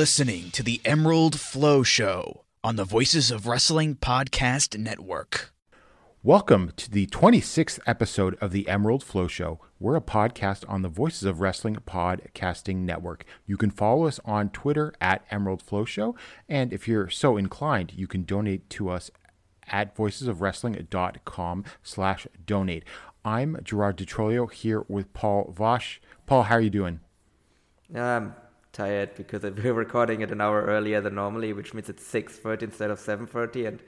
Listening to the Emerald Flow Show on the Voices of Wrestling Podcast Network. Welcome to the 26th episode of the Emerald Flow Show. We're a podcast on the Voices of Wrestling Podcasting Network. You can follow us on Twitter at Emerald Flow Show, and if you're so inclined, you can donate to us at voicesofwrestling.com slash donate. I'm Gerard Di Trolio here with Paul Vosh. Paul, how are you doing? I'm tired because we're recording it an hour earlier than normally, which means it's 6.30 instead of 7.30, and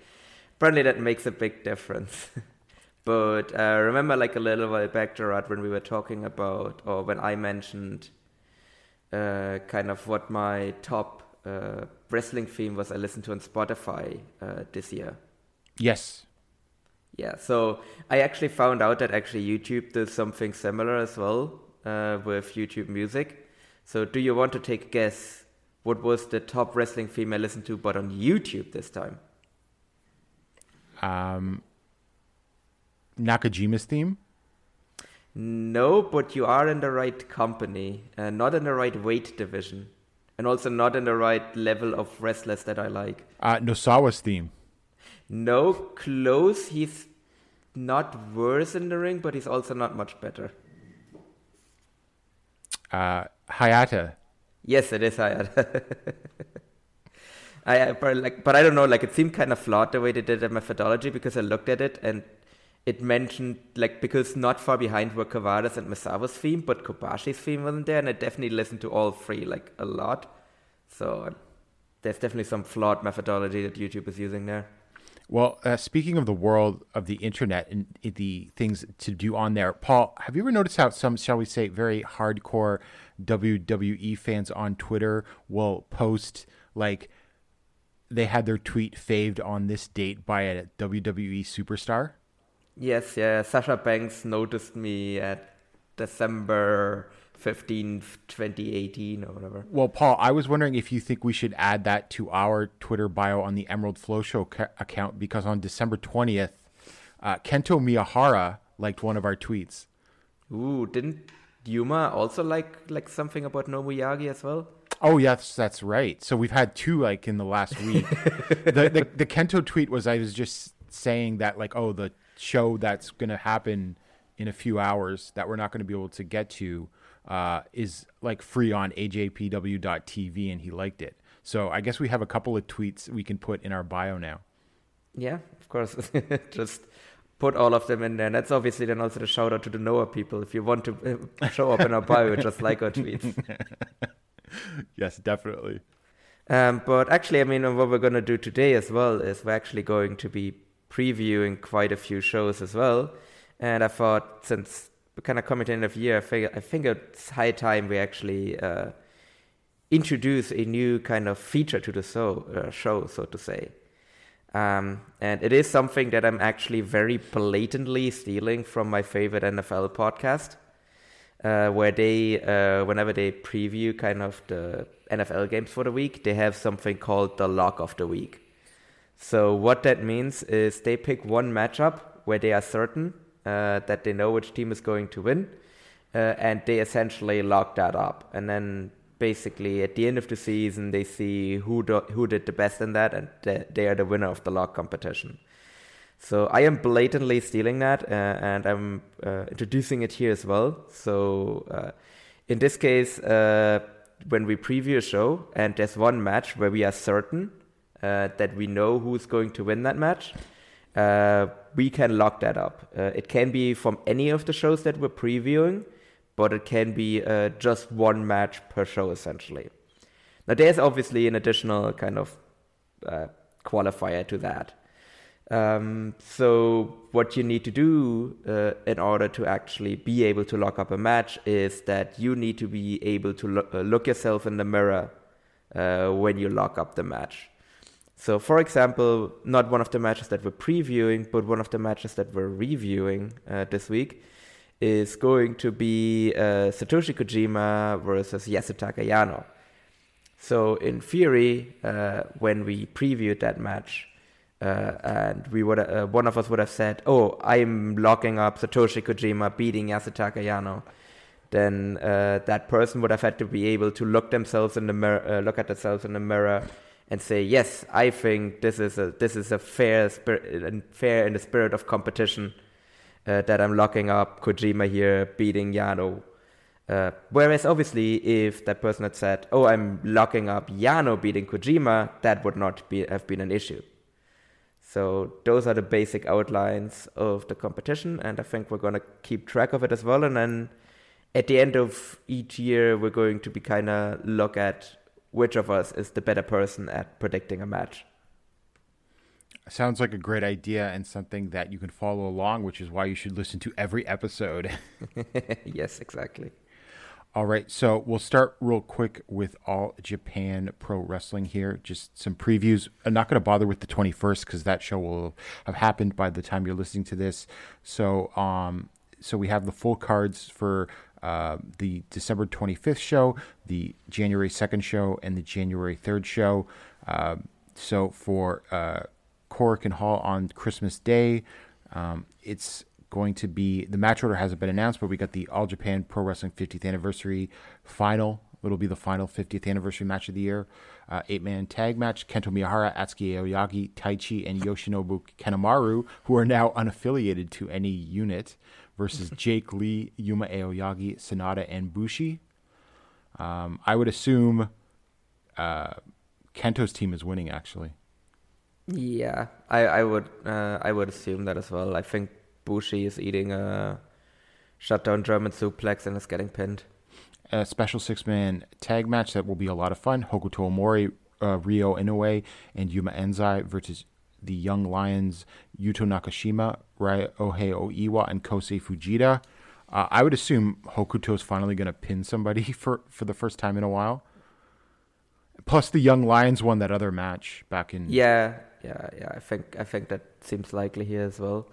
apparently that makes a big difference. but uh, remember like a little while back, Gerard, when we were talking about, or when I mentioned uh, kind of what my top uh, wrestling theme was I listened to on Spotify uh, this year. Yes. Yeah, so I actually found out that actually YouTube does something similar as well uh, with YouTube Music. So, do you want to take a guess what was the top wrestling theme I listened to, but on YouTube this time? Um, Nakajima's theme? No, but you are in the right company, uh, not in the right weight division, and also not in the right level of wrestlers that I like. Uh, Nosawa's theme. No, close. He's not worse in the ring, but he's also not much better. Uh, Hayata. Yes, it is Hayat. I, but like, but I don't know. Like, it seemed kind of flawed the way they did the methodology because I looked at it and it mentioned like because not far behind were Kawada's and Misawa's theme, but Kobashi's theme wasn't there, and I definitely listened to all three like a lot. So there's definitely some flawed methodology that YouTube is using there. Well, uh, speaking of the world of the internet and the things to do on there, Paul, have you ever noticed how some, shall we say, very hardcore WWE fans on Twitter will post like they had their tweet faved on this date by a WWE superstar? Yes, yeah. Sasha Banks noticed me at December 15, 2018 or whatever. Well, Paul, I was wondering if you think we should add that to our Twitter bio on the Emerald Flow Show ca- account because on December 20th, uh, Kento Miyahara liked one of our tweets. Ooh, didn't Yuma also like like something about Nomuyagi as well? Oh yes, that's right. So we've had two like in the last week. the, the the Kento tweet was I was just saying that like oh the show that's gonna happen in a few hours that we're not gonna be able to get to uh, is like free on ajpw.tv and he liked it. So I guess we have a couple of tweets we can put in our bio now. Yeah, of course. Just put all of them in there. And that's obviously then also the shout out to the Noah people. If you want to uh, show up in our bio, just like our tweets. Yes, definitely. Um, but actually, I mean, what we're going to do today as well is we're actually going to be previewing quite a few shows as well. And I thought, since kind of coming to the end of year, I think, I think it's high time we actually uh, introduce a new kind of feature to the show, uh, show so to say. Um, and it is something that I'm actually very blatantly stealing from my favorite NFL podcast uh, where they, uh, whenever they preview kind of the NFL games for the week, they have something called the lock of the week. So what that means is they pick one matchup where they are certain uh, that they know which team is going to win, uh, and they essentially lock that up. And then basically at the end of the season, they see who do, who did the best in that, and they, they are the winner of the lock competition. So I am blatantly stealing that, uh, and I'm uh, introducing it here as well. So uh, in this case, uh, when we preview a show, and there's one match where we are certain that we know who's going to win that match, we can lock that up. it can be from any of the shows that we're previewing, but it can be just one match per show essentially. Now there's obviously an additional kind of qualifier to that. Um, so what you need to do uh, in order to actually be able to lock up a match is that you need to be able to lo- uh, look yourself in the mirror uh, when you lock up the match. So, for example, not one of the matches that we're previewing, but one of the matches that we're reviewing uh, this week is going to be uh, Satoshi Kojima versus Yasutaka Yano. So, in theory, uh, when we previewed that match, uh, and we would uh, one of us would have said, "Oh, I'm locking up Satoshi Kojima beating Yasutaka Yano," then uh, that person would have had to be able to look themselves in the mirror, look at themselves in the mirror, and say, "Yes, I think this is a this is a fair spirit, fair in the spirit of competition uh, that I'm locking up Kojima here beating Yano." Uh, whereas obviously, if that person had said, "Oh, I'm locking up Yano beating Kojima," that would not be have been an issue. So those are the basic outlines of the competition, and I think we're to keep track of it as well. And then at the end of each year, we're going to be kind of look at which of us is the better person at predicting a match. Sounds like a great idea and something that you can follow along, which is why you should listen to every episode. yes, exactly. All right, so we'll start real quick with All Japan Pro Wrestling here. Just some previews. I'm not going to bother with the 21st because that show will have happened by the time you're listening to this. So, um, so we have the full cards for uh, the December 25th show, the January 2nd show, and the January 3rd show. Uh, so for uh, Korakuen Hall on Christmas Day, um, it's going to be the match order hasn't been announced, but we got the All Japan Pro Wrestling 50th Anniversary final. It'll be the final 50th anniversary match of the year. Uh, eight man tag match Kento Miyahara, Atsuki Aoyagi, Taichi, and Yoshinobu Kanemaru, who are now unaffiliated to any unit, versus Jake Lee, Yuma Aoyagi, Sanada, and Bushi. Um, I would assume uh, Kento's team is winning, actually. Yeah, I, I would uh, I would assume that as well. I think Bushi is eating a shutdown German suplex and is getting pinned. a special six man tag match that will be a lot of fun. Hokuto Omori, uh, Ryo Inoue, and Yuma Anzai versus the Young Lions, Yuto Nakashima, Ryohei Oiwa, and Kosei Fujita. Uh, I would assume Hokuto's finally going to pin somebody for, for the first time in a while. Plus, the Young Lions won that other match back in. Yeah, yeah, yeah. I think I think that seems likely here as well.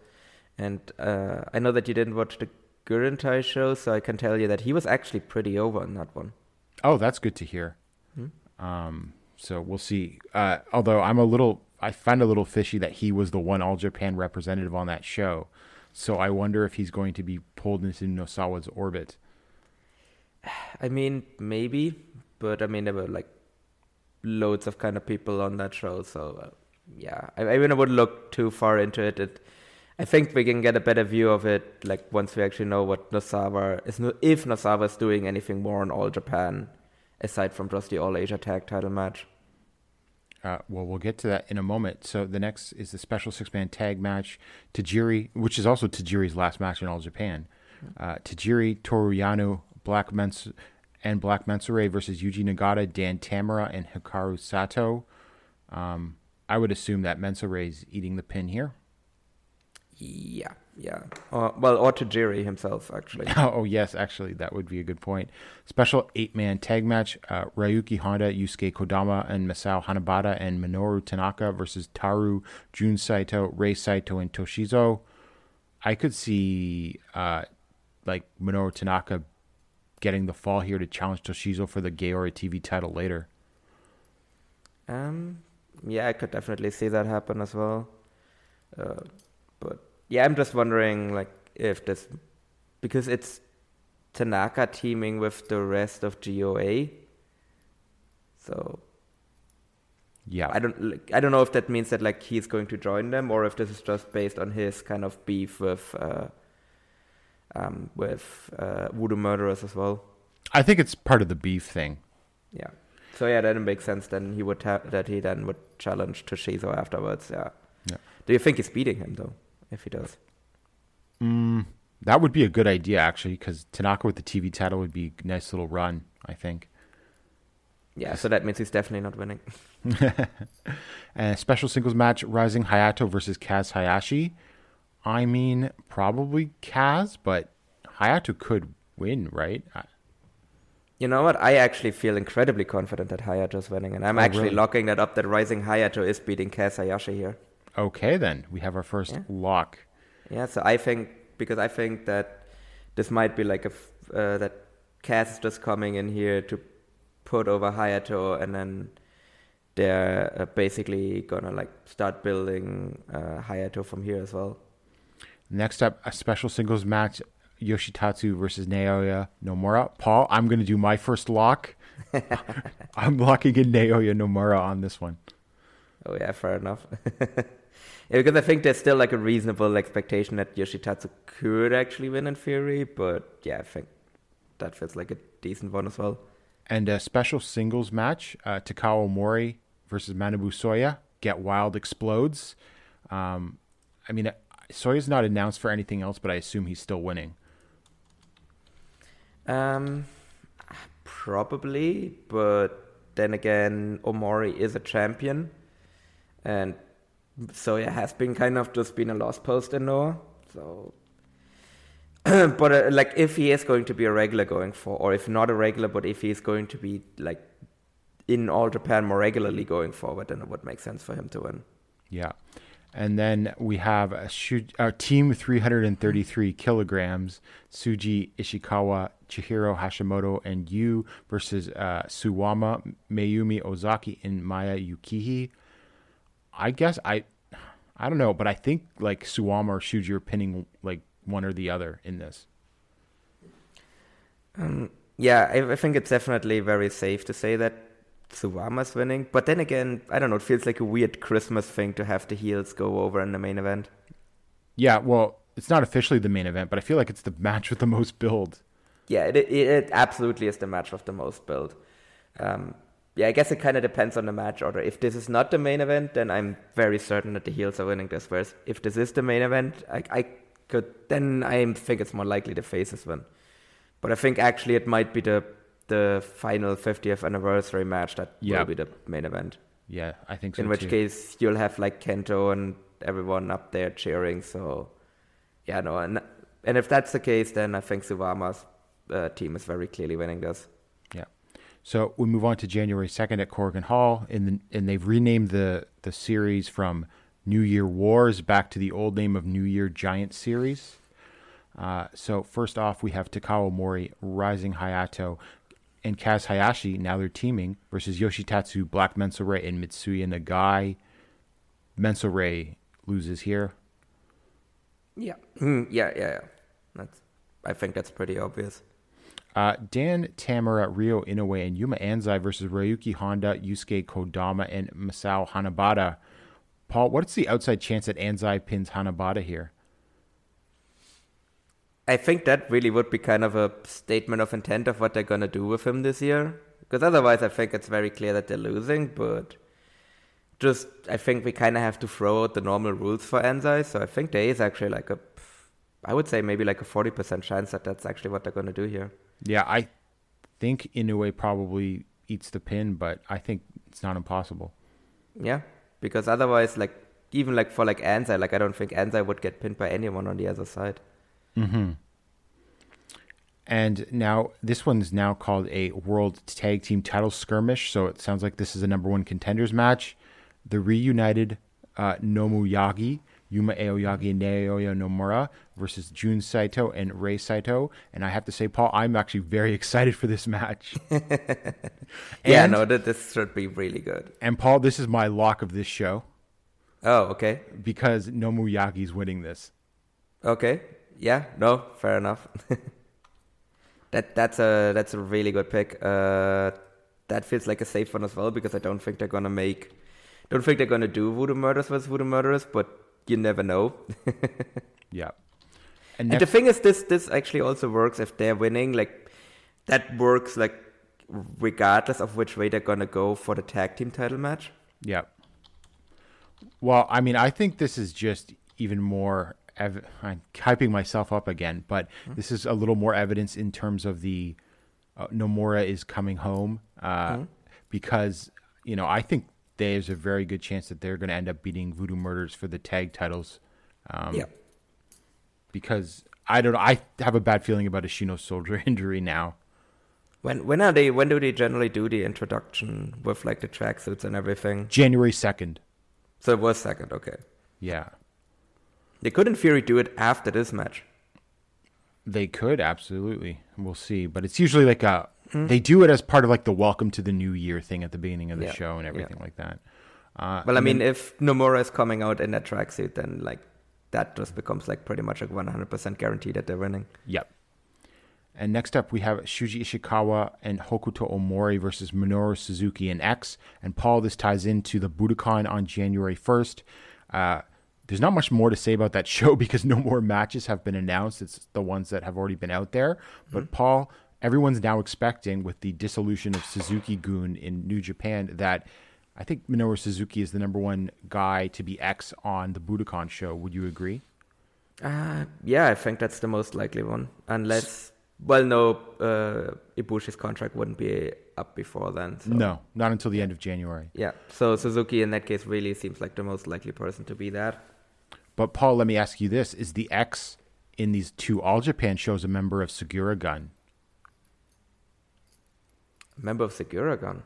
And uh, I know that you didn't watch the Gurentai show, so I can tell you that he was actually pretty over on that one. Oh, that's good to hear. Um, so we'll see. Uh, although I'm a little, I find a little fishy that he was the one All Japan representative on that show. So I wonder if he's going to be pulled into Nosawa's orbit. I mean, maybe, but I mean, there were like loads of kind of people on that show, so uh, yeah, I, I mean, I wouldn't look too far into it. it. I think we can get a better view of it, like once we actually know what Nosawa is, if Nosawa is doing anything more on All Japan, aside from just the All Asia Tag Title match. Uh, well, we'll get to that in a moment. So the next is the special six man tag match. Tajiri, which is also Tajiri's last match in All Japan. Uh, Tajiri, Toru Yano, Black Mens- and Black Mensore versus Yuji Nagata, Dan Tamura, and Hikaru Sato. Um, I would assume that Mensore is eating the pin here. Yeah, yeah. Uh, well, or Tajiri himself, actually. oh, yes, actually, that would be a good point. Special eight man tag match uh, Ryuki Honda, Yusuke Kodama, and Masao Hanabata, and Minoru Tanaka versus Taru, Jun Saito, Rei Saito, and Toshizo. I could see uh, like Minoru Tanaka getting the fall here to challenge Toshizo for the Gaora TV title later. Um, yeah, I could definitely see that happen as well. Uh, but yeah, I'm just wondering, like, if this because it's Tanaka teaming with the rest of GOA. So Yeah, I don't, like, I don't know if that means that like he's going to join them, or if this is just based on his kind of beef with, uh, um, with uh, Voodoo Murderers as well. I think it's part of the beef thing. Yeah. So yeah, that makes sense. Then he would ha- that he then would challenge Toshizo afterwards. Yeah. Yeah. Do you think he's beating him though? If he does. Mm, that would be a good idea actually, because Tanaka with the TV title would be a nice little run. I think. Yeah. So that means he's definitely not winning. And a special singles match: Rising Hayato versus Kaz Hayashi. I mean, probably Kaz, but Hayato could win, right? I- You know what? I actually feel incredibly confident that Hayato's winning, and I'm Oh, actually really? locking that up. That Rising Hayato is beating Kaz Hayashi here. Okay, then we have our first Yeah. lock. Yeah, so I think because I think that this might be like a f- uh, that Kaz is just coming in here to put over Hayato, and then they're uh, basically gonna like start building uh, Hayato from here as well. Next up, a special singles match: Yoshitatsu versus Naoya Nomura. Paul, I'm to do my first lock. I'm locking in Naoya Nomura on this one. Oh yeah, fair enough. yeah, because I think there's still like a reasonable expectation that Yoshitatsu could actually win in theory, but yeah, I think that feels like a decent one as well. And a special singles match: uh, Takao Omori versus Manabu Soya. Get Wild explodes. Um, I mean, Soya's not announced for anything else, but I assume he's still winning. Um, probably, but then again, Omori is a champion, and Soya has been kind of just been a lost post in Noah. So, but uh, like, if he is going to be a regular going for, or if not a regular, but if he is going to be like in All Japan more regularly going forward, then it would make sense for him to win. Yeah. And then we have a Shu- uh, Team 333 kilograms, Shuji Ishikawa, Chihiro Hashimoto, and Yu versus uh, Suwama, Mayumi Ozaki, and Maya Yukihi. I guess I, I don't know, but I think like Suwama or Shuji are pinning like one or the other in this. Um, yeah, I, I think it's definitely very safe to say that Suwama's winning. But then again, I don't know. It feels like a weird Christmas thing to have the heels go over in the main event. Yeah, well, it's not officially the main event, but I feel like it's the match with the most build. Yeah, it, it, it absolutely is the match with the most build. Um, yeah, I guess it kind of depends on the match order. If this is not the main event, then I'm very certain that the heels are winning this. Whereas if this is the main event, I, I could then I think it's more likely the faces win. But I think actually it might be the the final 50th anniversary match that Yeah. will be the main event. Yeah, I think so In which too. case you'll have like Kento and everyone up there cheering. So yeah, no, and and if that's the case, then I think Suwama's uh, team is very clearly winning this. Yeah. So we move on to January 2nd at Korakuen Hall, and, the, and they've renamed the, the series from New Year Wars back to the old name of New Year Giant Series. Uh, so first off, we have Takao Omori, Rising Hayato, and Kaz Hayashi. Now they're teaming versus Yoshitatsu, Black Mensore, and Mitsuya Nagai. Mensore loses here. Yeah. Mm, yeah, yeah, yeah. That's. I think that's pretty obvious. Uh, Dan Tamura, Ryo Inoue, and Yuma Anzai versus Ryuki Honda, Yusuke Kodama, and Masao Hanabata. Paul, what's the outside chance that Anzai pins Hanabata here? I think that really would be kind of a statement of intent of what they're gonna do with him this year. Because otherwise, I think it's very clear that they're losing. But just, I think we kind of have to throw out the normal rules for Anzai. So I think there is actually like a, I would say maybe like a forty percent chance that that's actually what they're gonna do here. Yeah, I think Inoue probably eats the pin, but I think it's not impossible. Yeah, because otherwise, like even like for like Anzai, like I don't think Anzai would get pinned by anyone on the other side. Hmm. And now this one's now called a World Tag Team Title Skirmish, so it sounds like this is a number one contenders match. The reunited uh, Nomuyagi, Yuma Aoyagi, and Naoya Nomura versus Jun Saito and Rei Saito. And I have to say, Paul, I'm actually very excited for this match. yeah, And- no, this should be really good. And Paul, this is my lock of this show Oh, okay, because Nomuyagi's winning this. okay, yeah, no, fair enough. that that's a that's a really good pick. Uh, that feels like a safe one as well because I don't think they're gonna make, don't think they're gonna do Voodoo Murders versus Voodoo Murderers, but you never know. Yeah. And And, the thing is, this this actually also works if they're winning. Like that works like regardless of which way they're gonna go for the tag team title match. yeah. Well, I mean, I think this is just even more. Ev- I'm hyping myself up again, but this is a little more evidence in terms of the uh, Nomura is coming home uh, because you know I think there's a very good chance that they're going to end up beating Voodoo Murders for the tag titles. Um, yeah. because I don't know. I have a bad feeling about a Shino Soldier injury now. When when are they? When do they generally do the introduction with like the tracksuits and everything? January 2nd. So it was second. Okay. Yeah. They could in theory do it after this match. They could absolutely. We'll see, but it's usually like a they do it as part of like the welcome to the new year thing at the beginning of the Yeah, show and yeah. everything like that. Uh, Well, I mean, then- if Nomura is coming out in that tracksuit, then like that just becomes like pretty much like 100% guarantee that they're winning. yep. And next up, we have Shuji Ishikawa and Hokuto Omori versus Minoru Suzuki and X. And Paul, this ties into the Budokan on January 1st. Uh, there's not much more to say about that show because no more matches have been announced. It's the ones that have already been out there. But Paul, everyone's now expecting with the dissolution of Suzuki Gun in New Japan that I think Minoru Suzuki is the number one guy to be X on the Budokan show. Would you agree? Uh, yeah, I think that's the most likely one. Unless, well, no, uh, Ibushi's contract wouldn't be up before then. So. No, not until the end of January. Yeah, so Suzuki in that case really seems like the most likely person to be that. But Paul, let me ask you this: Is the X in these two All Japan shows a member of Sugiura Gun? Member of the Sugiura-gun.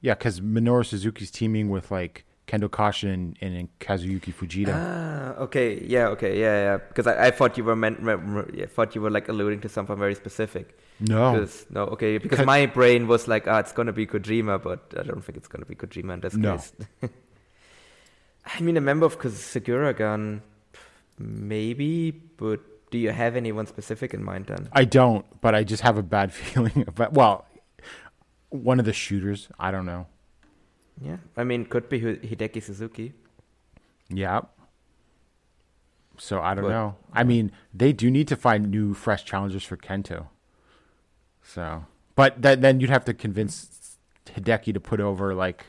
Yeah, because Minoru Suzuki's teaming with like Kendo Kashin and, and Kazuyuki Fujita. Ah, okay, yeah, okay, yeah, yeah. Because I, I thought you were meant, re- re- yeah, thought you were like alluding to something very specific. no, no, okay, because my brain was like, ah, it's gonna be Kojima, but I don't think it's gonna be Kojima in this No. case. I mean, a member of Sugiura-gun, maybe, but do you have anyone specific in mind then? I don't. But I just have a bad feeling about. Well, one of the shooters. I don't know. Yeah, I mean, could be Hideki Suzuki. Yeah. So I don't But- know. I mean, they do need to find new, fresh challengers for Kento. So, but that, then you'd have to convince Hideki to put over like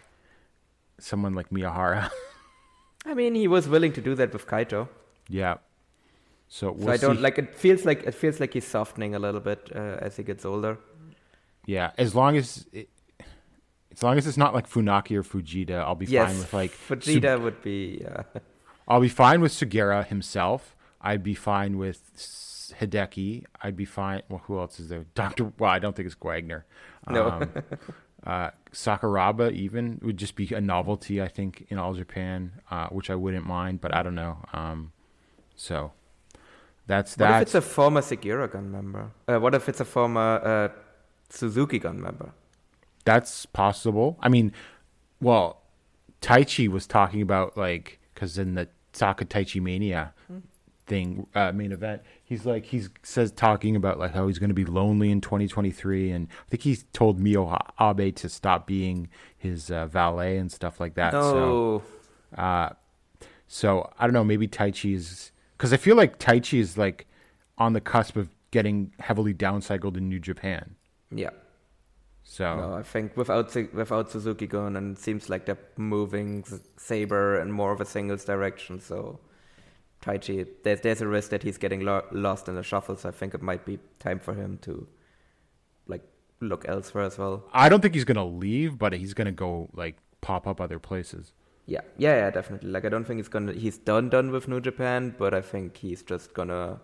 someone like Miyahara. I mean, he was willing to do that with Kaito. yeah. So we'll so I don't see. like. It feels like it feels like he's softening a little bit uh, as he gets older. Yeah, as long as it, as long as it's not like Funaki or Fujita, I'll be yes, fine with like Fujita would be. Uh, I'll be fine with Sugiura himself. I'd be fine with Hideki. I'd be fine. Well, who else is there? Doctor. Well, I don't think it's Wagner. No. Um, uh, Sakuraba even would just be a novelty. I think in all Japan, uh, which I wouldn't mind, but I don't know. Um, so, That's that. What if it's a former Sugiura gun member? Uh, what if it's a former uh, Suzuki gun member? That's possible. I mean, well, Taichi was talking about like because in the Saka Taichi Mania thing uh, main event, he's like he's says talking about like how he's going to be lonely in 2023, and I think he told Miho Abe to stop being his uh, valet and stuff like that. So, No, uh, so I don't know. Maybe Taichi is because I feel like Taichi is like on the cusp of getting heavily downcycled in New Japan. yeah. So No, I think without without Suzuki gun, and it seems like they're moving Sabre in more of a singles direction. So Taichi, there's there's a risk that he's getting lo- lost in the shuffle. So I think it might be time for him to like look elsewhere as well. I don't think he's gonna leave, but he's gonna go like pop up other places. Yeah, yeah, yeah, definitely. Like I don't think he's gonna he's done done with New Japan, but I think he's just gonna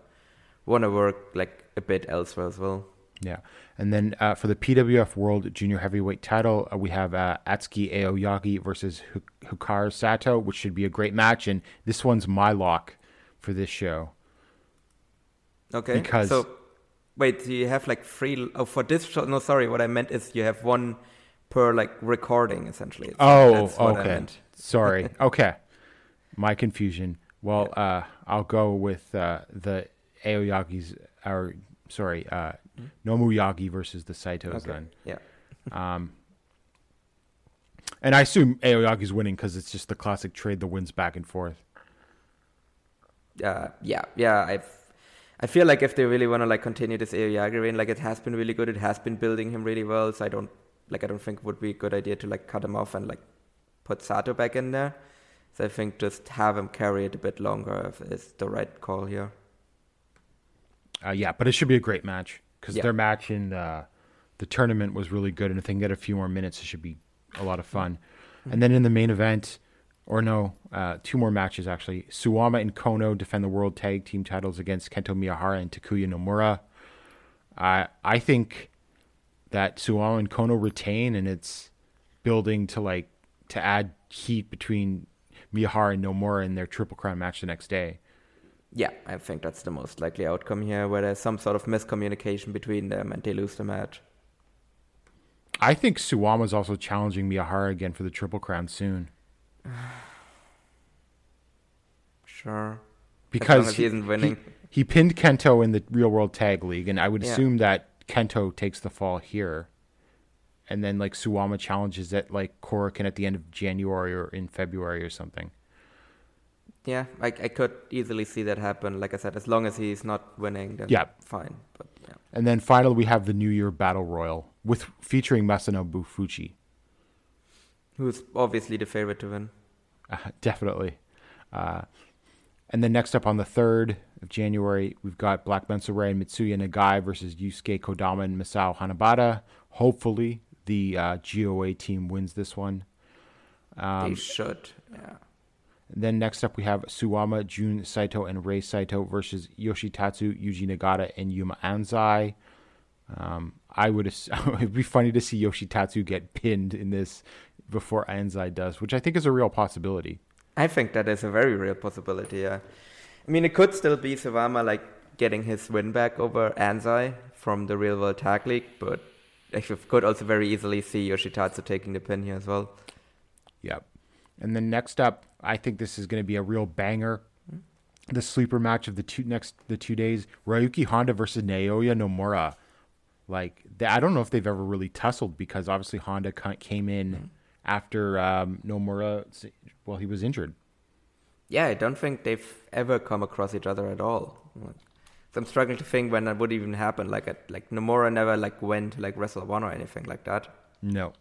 wanna work like a bit elsewhere as well. Yeah, and then uh, for the PWF World Junior Heavyweight Title, uh, we have uh, Atsuki Aoyagi versus Hikaru Sato, which should be a great match. And this one's my lock for this show. Okay. Because- so, wait, so you have like three oh for this show? No, sorry. What I meant is you have one per like recording essentially. So Oh, that's what I okay. Sorry. okay, my confusion. Well, uh, I'll go with uh, the Aoyagi's. Or sorry, uh, Nomuyagi versus the Saitos Okay. then. Yeah. Um, and I assume Aoyagi's winning because it's just the classic trade the wins back and forth. Uh, yeah, yeah. I've, I feel like if they really want to like continue this Aoyagi reign, like it has been really good. It has been building him really well. So I don't like. I don't think it would be a good idea to like cut him off and like put Sato back in there. So I think just have him carry it a bit longer if is the right call here. Uh, yeah, but it should be a great match because Yeah. their match in uh, the tournament was really good, and if they can get a few more minutes, it should be a lot of fun. And then in the main event, or no, uh, two more matches actually. Suwama and Kono defend the world tag team titles against Kento Miyahara and Takuya Nomura. I I think that Suwama and Kono retain, and it's building to like to add heat between Miyahara and Nomura in their Triple Crown match the next day. Yeah, I think that's the most likely outcome here, where there's some sort of miscommunication between them and they lose the match. I think Suwama's also challenging Miyahara again for the Triple Crown soon Sure. because as he isn't winning. He, he pinned Kento in the Real World Tag League, and I would Yeah. assume that Kento takes the fall here, and then like Suwama challenges at like Korakuen at the end of January or in February or something. Yeah, I, I could easily see that happen. Like I said, as long as he's not winning, then Yeah. fine. But yeah, And then finally, we have the New Year Battle Royal with featuring Masanobu Fuchi. who's obviously the favorite to win? Uh, definitely. Uh, and then next up on the 3rd of January, we've got Black Mensore and Mitsuya Nagai versus Yusuke Kodama and Masao Hanabata. Hopefully, the uh, GOA team wins this one. Um, they should. Yeah. then next up, we have Suwama, Jun Saito, and Rei Saito versus Yoshitatsu, Yuji Nagata, and Yuma Anzai. Um, I would. It'd be funny to see Yoshitatsu get pinned in this before Anzai does, which I think is a real possibility. I think that is a very real possibility. Yeah. I mean, it could still be Suwama like getting his win back over Anzai from the Real World Tag League, but I could also very easily see Yoshitatsu taking the pin here as well. Yep. And then next up, I think this is going to be a real banger. The sleeper match of the two next the two days: Ryuki Honda versus Naoya Nomura. Like they, I don't know if they've ever really tussled because obviously Honda came in after um, Nomura. Well, he was injured. Yeah, I don't think they've ever come across each other at all. So I'm struggling to think when that would even happen. Like, at, like Nomura never like went to like Wrestle One or anything like that. No.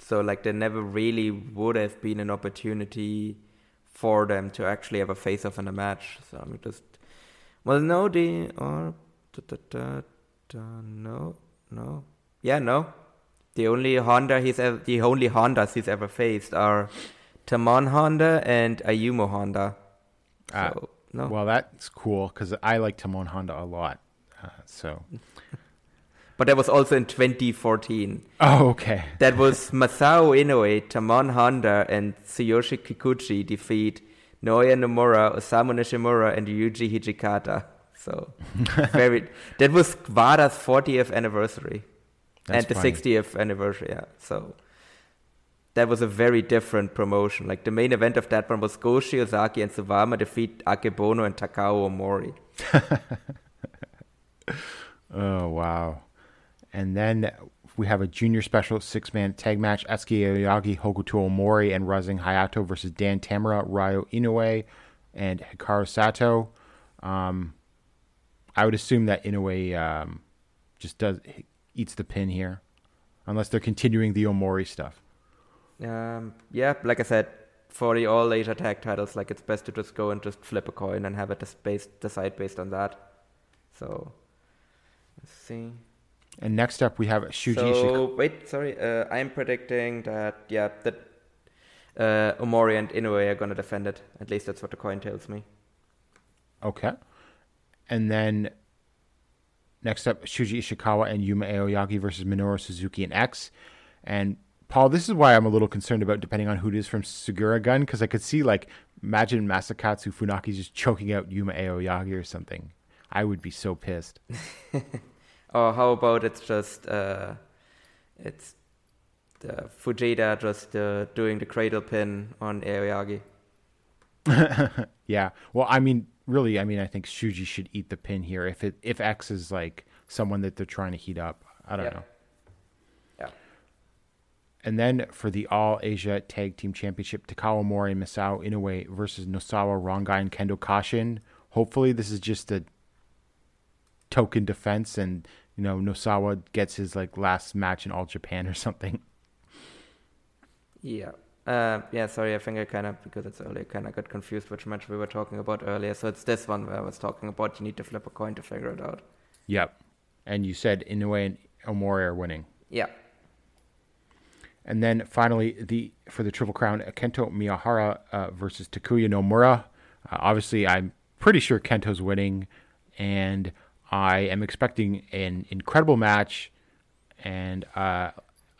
So like there never really would have been an opportunity for them to actually have a face off in a match. So I'm just well no they are da, da, da, da, no no yeah no the only Honda he's ever, the only Hondas he's ever faced are Tamon Honda and Ayumu Honda. Ah, So no Well, that's cool because I like Tamon Honda a lot. Uh, so. but that was also in 2014. Oh, okay. That was Masao Inoue, Tamon Honda, and Tsuyoshi Kikuchi defeat Naoya Nomura, Osamu Nishimura, and Yuji Hijikata. So very that was Wada's 40th anniversary That's and the funny. 60th anniversary. Yeah, so that was a very different promotion. Like the main event of that one was Go Shiozaki and Suwama defeat Akebono and Takao Omori. Oh wow! And then we have a junior special six man tag match: Atsuki Aoyagi, Hokuto Omori, and Rising Hayato versus Dan Tamura, Ryo Inoue, and Hikaru Sato. Um, I would assume that Inoue um, just does eats the pin here, unless they're continuing the Omori stuff. Um, yeah, like I said, for the all Asia tag titles, like it's best to just go and just flip a coin and have it dis- based, decide based on that. So let's see. And next up, we have Shuji so wait, sorry, uh, I'm predicting that yeah that uh, Omori and Inoue are gonna defend it. At least that's what the coin tells me. Okay. And then next up, Shuji Ishikawa and Yuma Aoyagi versus Minoru Suzuki and X. And Paul, this is why I'm a little concerned about depending on who it is from Sugiura Gun, because I could see like imagine Masakatsu Funaki just choking out Yuma Aoyagi or something. I would be so pissed. Or how about it's just uh, it's the Fujita just uh, doing the cradle pin on Aoyagi. Yeah. Well, I mean, really, I mean, I think Shuji should eat the pin here if it if X is like someone that they're trying to heat up. I don't Yeah. know. And then for the All Asia Tag Team Championship, Takao Omori and Masao Inoue versus Nosawa Rongai and Kendo Kashin. Hopefully, this is just a token defense, and you know Nosawa gets his like last match in All Japan or something. Yeah. Uh, yeah, sorry, I think I kind of, because it's earlier, kind of got confused which match we were talking about earlier. So it's this one where I was talking about you need to flip a coin to figure it out. Yep. And you said Inoue and Omori are winning. Yeah. And then finally, the for the Triple Crown, Kento Miyahara uh, versus Takuya Nomura. Uh, obviously, I'm pretty sure Kento's winning, and I am expecting an incredible match. And uh,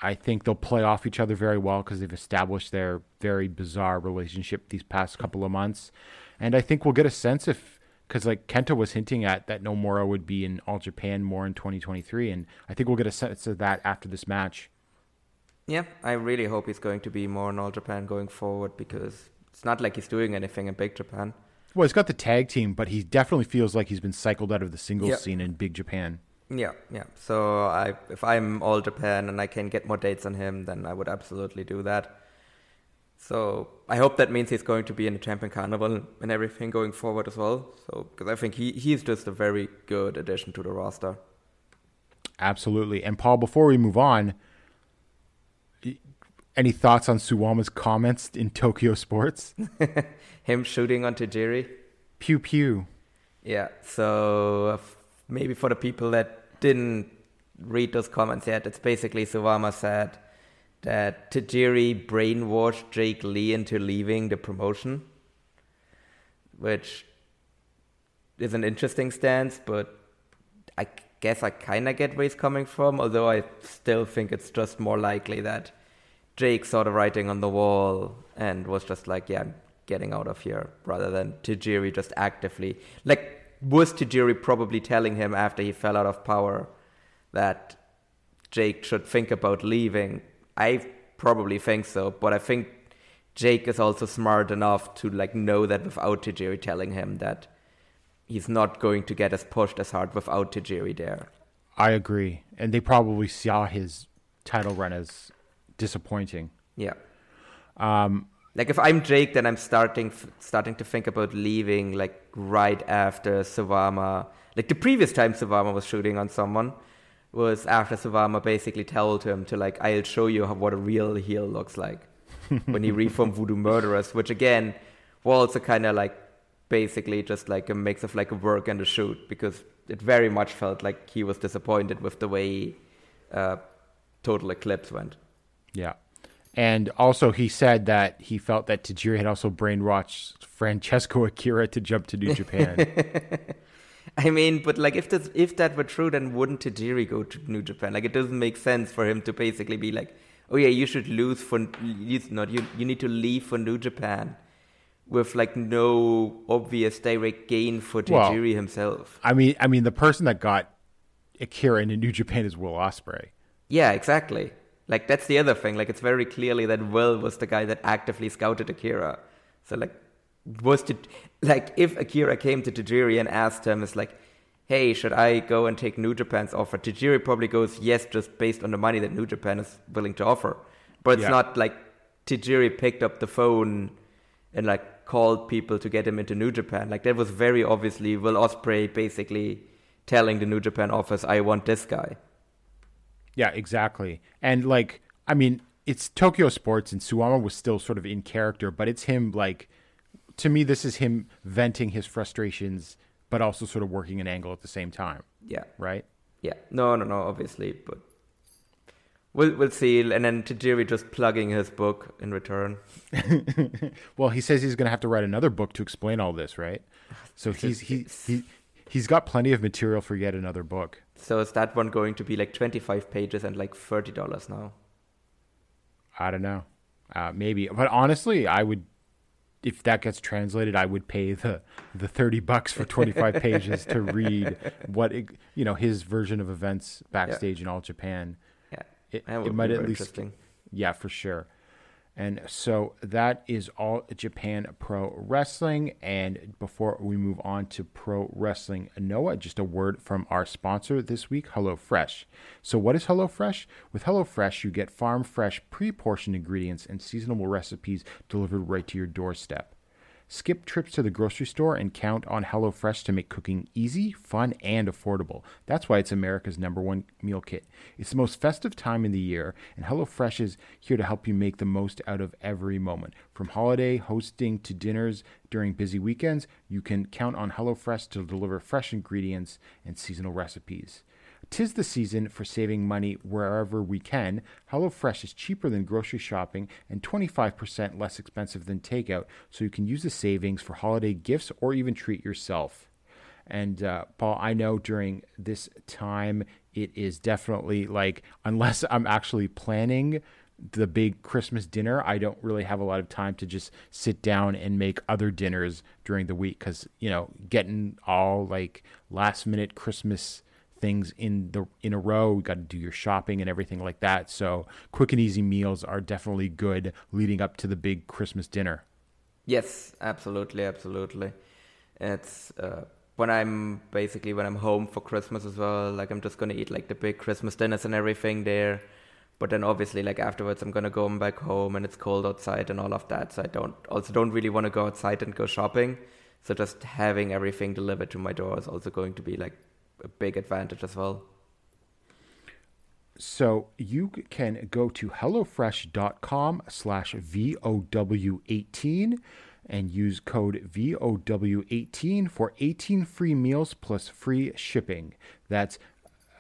I think they'll play off each other very well because they've established their very bizarre relationship these past couple of months. And I think we'll get a sense if, because like Kento was hinting at that Nomura would be in All Japan more in 2023, and I think we'll get a sense of that after this match. Yeah, I really hope he's going to be more in All Japan going forward because it's not like he's doing anything in Big Japan. Well, he's got the tag team, but he definitely feels like he's been cycled out of the singles Yeah. scene in Big Japan. Yeah, yeah. So I, if I'm All Japan and I can get more dates on him, then I would absolutely do that. So I hope that means he's going to be in the Champion Carnival and everything going forward as well. So because I think he, he's just a very good addition to the roster. Absolutely. And Paul, before we move on, any thoughts on Suwama's comments in Tokyo Sports? Him shooting on Tajiri. pew pew. Yeah, so uh, maybe for the people that didn't read those comments yet, it's basically Suwama said that Tajiri brainwashed Jake Lee into leaving the promotion, which is an interesting stance, but I guess I kind of get where he's coming from, although I still think it's just more likely that Jake saw the writing on the wall and was just like, yeah, I'm getting out of here, rather than Tajiri just actively. Like, was Tajiri probably telling him after he fell out of power that Jake should think about leaving? I probably think so, but I think Jake is also smart enough to like know that without Tajiri telling him that he's not going to get as pushed as hard without Tajiri there. I agree. And they probably saw his title run as disappointing. Yeah. Um, like if I'm Jake, then I'm starting f- starting to think about leaving like right after Suwama. Like the previous time Suwama was shooting on someone was after Suwama basically told him to like I'll show you how, what a real heel looks like when he reformed Voodoo Murderers, which again was also kind of like basically just like a mix of like a work and a shoot because it very much felt like he was disappointed with the way uh, Total Eclipse went. Yeah. And also, he said that he felt that Tajiri had also brainwashed Francesco Akira to jump to New Japan. I mean, but like if this, if that were true, then wouldn't Tajiri go to New Japan? Like it doesn't make sense for him to basically be like, oh yeah, you should lose for you not you you need to leave for New Japan with like no obvious direct gain for Well- Tajiri himself. I mean, I mean, the person that got Akira into New Japan is Will Ospreay. Yeah, exactly. Like that's the other thing. Like it's very clearly that Will was the guy that actively scouted Akira. So like was to like if Akira came to Tajiri and asked him, it's like, hey, should I go and take New Japan's offer? Tajiri probably goes yes, just based on the money that New Japan is willing to offer. But it's Yeah. not like Tajiri picked up the phone and like called people to get him into New Japan. Like that was very obviously Will Ospreay basically telling the New Japan office, I want this guy. Yeah, exactly. And like, I mean, it's Tokyo Sports, and Suwama was still sort of in character, but it's him like, to me, this is him venting his frustrations, but also sort of working an angle at the same time, Yeah. right? Yeah, no, no, no, obviously, but we'll we'll see. And then Tajiri just plugging his book in return. Well, he says he's going to have to write another book to explain all this, right? So he's he, he he's got plenty of material for yet another book. So is that one going to be like twenty five pages and like thirty dollars now? I don't know, uh, maybe. But honestly, I would, if that gets translated, I would pay the the thirty bucks for twenty five pages to read what it, you know his version of events backstage in all Japan. Yeah, It, it might at least, interesting. yeah, for sure. And so that is all Japan Pro Wrestling. And before we move on to Pro Wrestling Noah, just a word from our sponsor this week, HelloFresh. So, what is HelloFresh? With HelloFresh, you get farm fresh, pre portioned ingredients and seasonable recipes delivered right to your doorstep. Skip trips to the grocery store and count on HelloFresh to make cooking easy, fun, and affordable. That's why it's America's number one meal kit. It's the most festive time in the year, and HelloFresh is here to help you make the most out of every moment. From holiday hosting to dinners during busy weekends, you can count on HelloFresh to deliver fresh ingredients and seasonal recipes. Tis the season for saving money wherever we can. HelloFresh is cheaper than grocery shopping and 25% less expensive than takeout, so you can use the savings for holiday gifts or even treat yourself. And uh, Paul, I know during this time, it is definitely like, unless I'm actually planning the big Christmas dinner, I don't really have a lot of time to just sit down and make other dinners during the week because, you know, getting all like last minute Christmas things in the in a row you got to do your shopping and everything like that so quick and easy meals are definitely good leading up to the big christmas dinner Yes, absolutely, absolutely. It's uh, when I'm basically when I'm home for Christmas as well. Like I'm just gonna eat like the big Christmas dinners and everything there. But then obviously like afterwards I'm gonna go back home and it's cold outside and all of that. So I don't also don't really want to go outside and go shopping. So just having everything delivered to my door is also going to be like a big advantage as well. so you can go to hellofresh.com slash vow18 and use code vow18 for 18 free meals plus free shipping. That's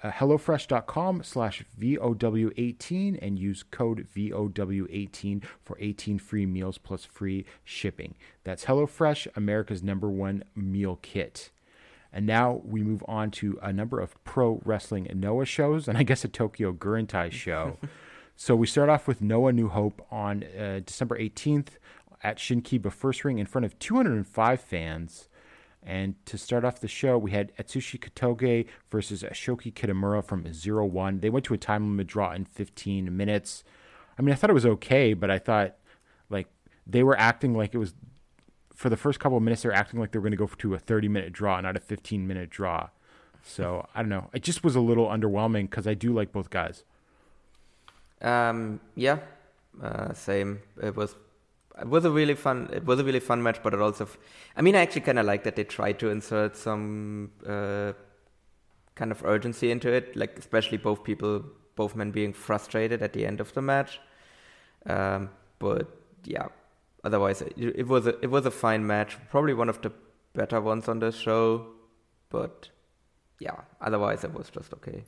uh, hellofresh.com slash vow18 and use code vow18 for 18 free meals plus free shipping. That's hellofresh america's number one meal kit and now we move on to a number of pro wrestling Noah shows, and I guess a Tokyo Gurentai show. so we start off with Noah New Hope on uh, December 18th at Shinkiba First Ring in front of 205 fans. And to start off the show, we had Atsushi Kotoge versus Shoki Kitamura from Zero One. They went to a time limit draw in 15 minutes. I mean, I thought it was okay, but I thought like they were acting like it was for the first couple of minutes, they're acting like they're going to go to a 30 minute draw, not a 15 minute draw. So I don't know. It just was a little underwhelming because I do like both guys. Um, yeah, uh, same. It was it was a really fun it was a really fun match, but it also f- I mean I actually kind of like that they tried to insert some uh, kind of urgency into it, like especially both people, both men being frustrated at the end of the match. Um, but yeah, otherwise it, it was a it was a fine match, probably one of the better ones on the show, but yeah, otherwise it was just okay.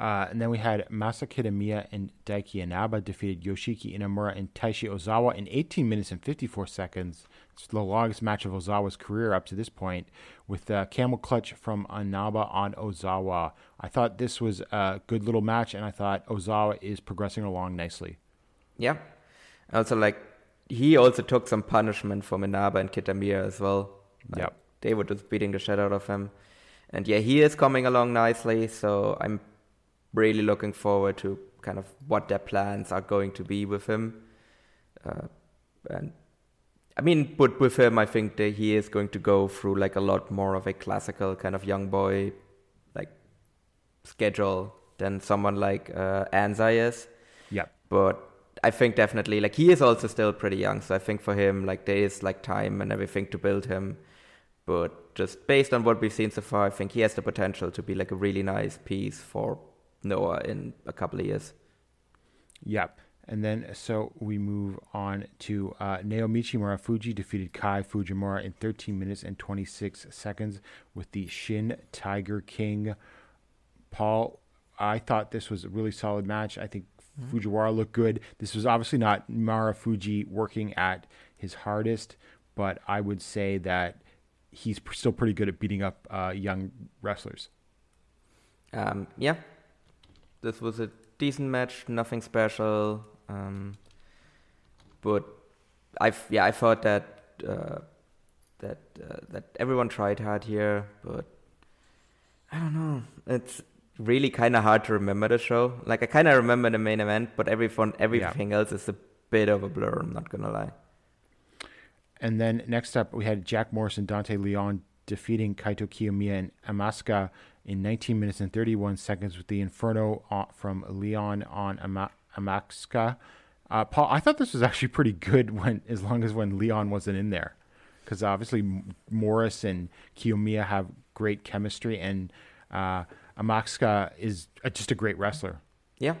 Uh, and then we had Masa Kitamiya and Daiki Inaba defeated Yoshiki Inamura and Taishi Ozawa in 18 minutes and 54 seconds. It's the longest match of Ozawa's career up to this point, with a camel clutch from Inaba on Ozawa. I thought this was a good little match, and I thought Ozawa is progressing along nicely. Yeah. Also, like, he also took some punishment from Inaba and Kitamiya as well. Like, Yep. They were just beating the shit out of him. And yeah, he is coming along nicely, so I'm really looking forward to kind of what their plans are going to be with him. Uh, and I mean, but with him, I think that he is going to go through like a lot more of a classical kind of young boy like schedule than someone like uh, Anzai is. Yep. But I think definitely like he is also still pretty young, so I think for him like there is like time and everything to build him. But just based on what we've seen so far, I think he has the potential to be like a really nice piece for Noah in a couple of years. Yep. And then so we move on to uh, Naomichi Marufuji defeated Kai Fujimura in 13 minutes and 26 seconds with the Shin Tiger King. Paul, I thought this was a really solid match. I think Fujiwara looked good. This was obviously not Marufuji working at his hardest, but I would say that he's still pretty good at beating up uh, young wrestlers. Um, yeah, this was a decent match, nothing special. Um, but I yeah I thought that uh, that uh, that everyone tried hard here, but I don't know. It's really kind of hard to remember the show. Like I kind of remember the main event, but everyone everything else is a bit of a blur. I'm not gonna lie. And then next up, we had Jack Morris and Dante Leon defeating Kaito Kiyomiya and Amakusa in 19 minutes and 31 seconds with the Inferno from Leon on Ama- Amakusa. Uh, Paul, I thought this was actually pretty good when, as long as when Leon wasn't in there, because obviously Morris and Kiyomiya have great chemistry, and uh, Amakusa is just a great wrestler. Yeah.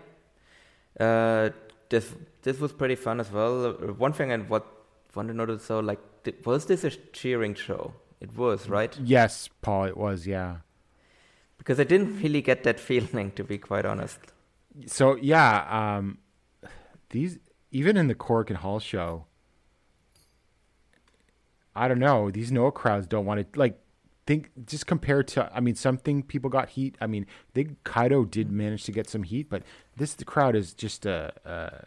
Uh, this this was pretty fun as well. Uh, One thing I what want to notice so like was this a cheering show? It was right Yes, Paul, it was, yeah. because I didn't really get that feeling to be quite honest. So yeah, um, these even in the Korakuen Hall show, I don't know. These Noah crowds don't want to like think just compared to. I mean, something people got heat. I mean, I think Kaito did manage to get some heat, but this the crowd is just a. a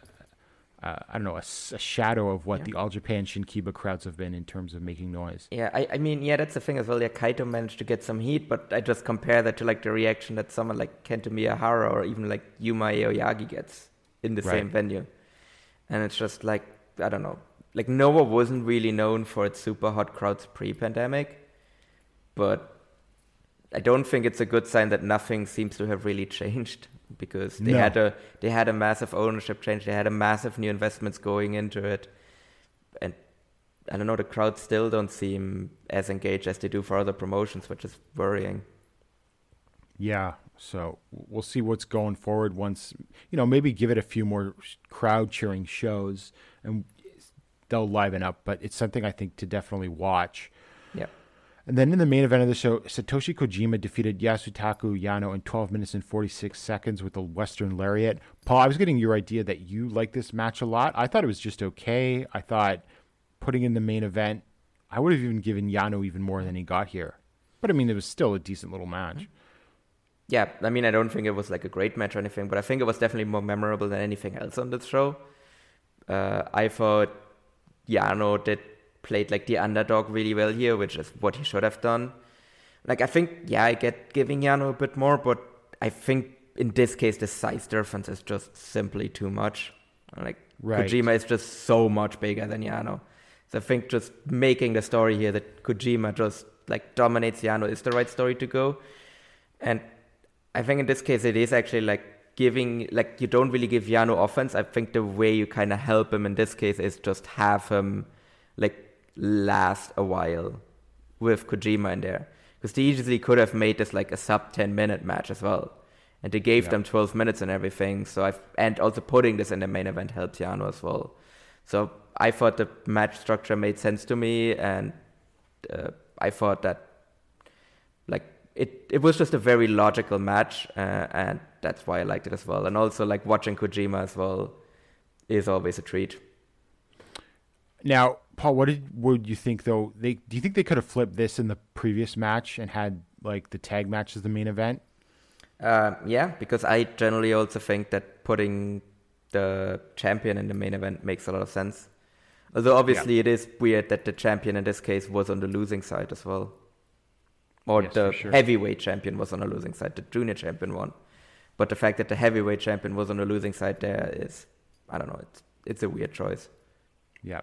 uh, I don't know, a shadow of what Yeah. the All Japan Shinkiba crowds have been in terms of making noise. Yeah, I, I mean, yeah, that's the thing as well. Yeah, Kaito managed to get some heat, but I just compare that to like the reaction that someone like Kento Miyahara or even like Yuma Aoyagi gets in the same venue. And it's just like, I don't know. Like, Noah wasn't really known for its super hot crowds pre pandemic, but I don't think it's a good sign that nothing seems to have really changed because they No. had a they had a massive ownership change, they had a massive new investments going into it, and I don't know the crowds still don't seem as engaged as they do for other promotions, which is worrying. Yeah, so we'll see what's going forward once you know maybe give it a few more crowd cheering shows and they'll liven up. But it's something I think to definitely watch. And then in the main event of the show, Satoshi Kojima defeated Yasutaka Yano in 12 minutes and 46 seconds with a Western Lariat. Paul, I was getting your idea that you like this match a lot. I thought it was just okay. I thought putting in the main event, I would have even given Yano even more than he got here. But I mean, it was still a decent little match. Yeah, I mean, I don't think it was like a great match or anything, but I think it was definitely more memorable than anything else on the show. Uh, I thought Yano did played like the underdog really well here, which is what he should have done. Like I think, yeah, I get giving Yano a bit more, but I think in this case the size difference is just simply too much. Like Right. Kojima is just so much bigger than Yano. So I think just making the story here that Kojima just like dominates Yano is the right story to go. And I think in this case it is actually like giving like you don't really give Yano offense. I think the way you kind of help him in this case is just have him like last a while with Kojima in there because they easily could have made this like a sub 10 minute match as well. And they gave Yeah. them 12 minutes and everything. So I and also putting this in the main event helped Yano as well. So I thought the match structure made sense to me, and uh, I thought that like it it was just a very logical match, uh, and that's why I liked it as well. And also like watching Kojima as well is always a treat. Now, Paul, what did would you think though? They do you think they could have flipped this in the previous match and had like the tag match as the main event? Uh, yeah, because I generally also think that putting the champion in the main event makes a lot of sense. Although obviously it is weird that the champion in this case was on the losing side as well. Or Yes, the sure. heavyweight champion was on the losing side. The junior champion won. But the fact that the heavyweight champion was on the losing side there is, I don't know, it's, it's a weird choice. Yeah.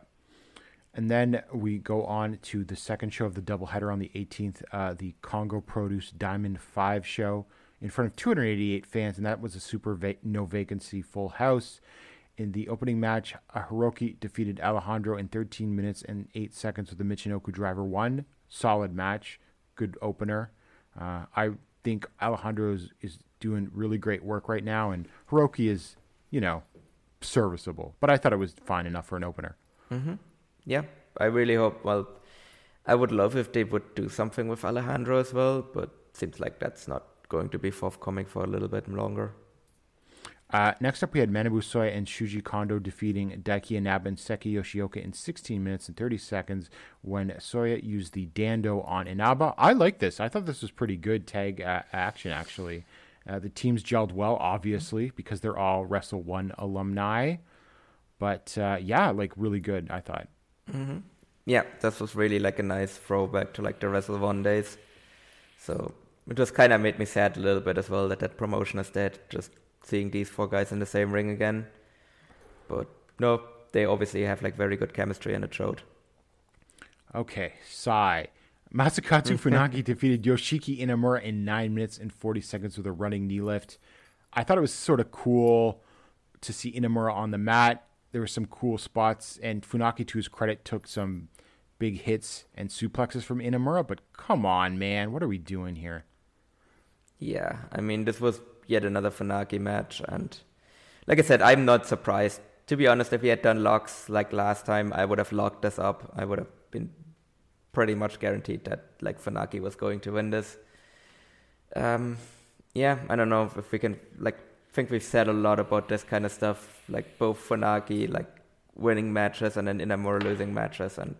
And then we go on to the second show of the doubleheader on the 18th, uh, the Congo Produce Diamond 5 show in front of 288 fans, and that was a super va- no vacancy full house. In the opening match, Hiroki defeated Alejandro in 13 minutes and 8 seconds with the Michinoku driver 1. Solid match, good opener. Uh, I think Alejandro is, is doing really great work right now, and Hiroki is, you know, serviceable. But I thought it was fine enough for an opener. Yeah, I really hope. Well, I would love if they would do something with Alejandro as well, but seems like that's not going to be forthcoming for a little bit longer. Uh, next up, we had Manabu Soya and Shuji Kondo defeating Daiki Inaba and Seiki Yoshioka in 16 minutes and 30 seconds when Soya used the Dando on Inaba. I like this. I thought this was pretty good tag uh, action, actually. Uh, the teams gelled well, obviously, because they're all Wrestle One alumni. But uh, yeah, like really good, I thought. Mm-hmm. Yeah, this was really like a nice throwback to like the Wrestle One days. So it just kind of made me sad a little bit as well that that promotion is dead. Just seeing these four guys in the same ring again. But no, they obviously have like very good chemistry and it showed. Okay, Sai. Masakatsu Funaki defeated Yoshiki Inamura in 9 minutes and 40 seconds with a running knee lift. I thought it was sort of cool to see Inamura on the mat. There were some cool spots, and Funaki, to his credit, took some big hits and suplexes from Inamura, but come on, man. What are we doing here? Yeah, I mean, this was yet another Funaki match, and like I said, I'm not surprised. To be honest, if we had done locks like last time, I would have locked this up. I would have been pretty much guaranteed that like Funaki was going to win this. Um, yeah, I don't know if we can like think we've said a lot about this kind of stuff, like both Funaki like winning matches and then Inamura losing matches, and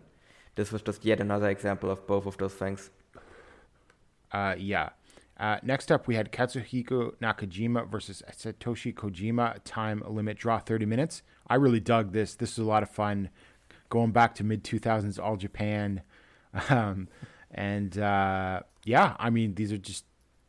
this was just yet another example of both of those things. Uh, yeah. Uh, next up, we had Katsuhiko Nakajima versus Satoshi Kojima. Time limit draw 30 minutes. I really dug this. This was a lot of fun. Going back to mid 2000s All Japan. Um, and uh, yeah, I mean, these are just,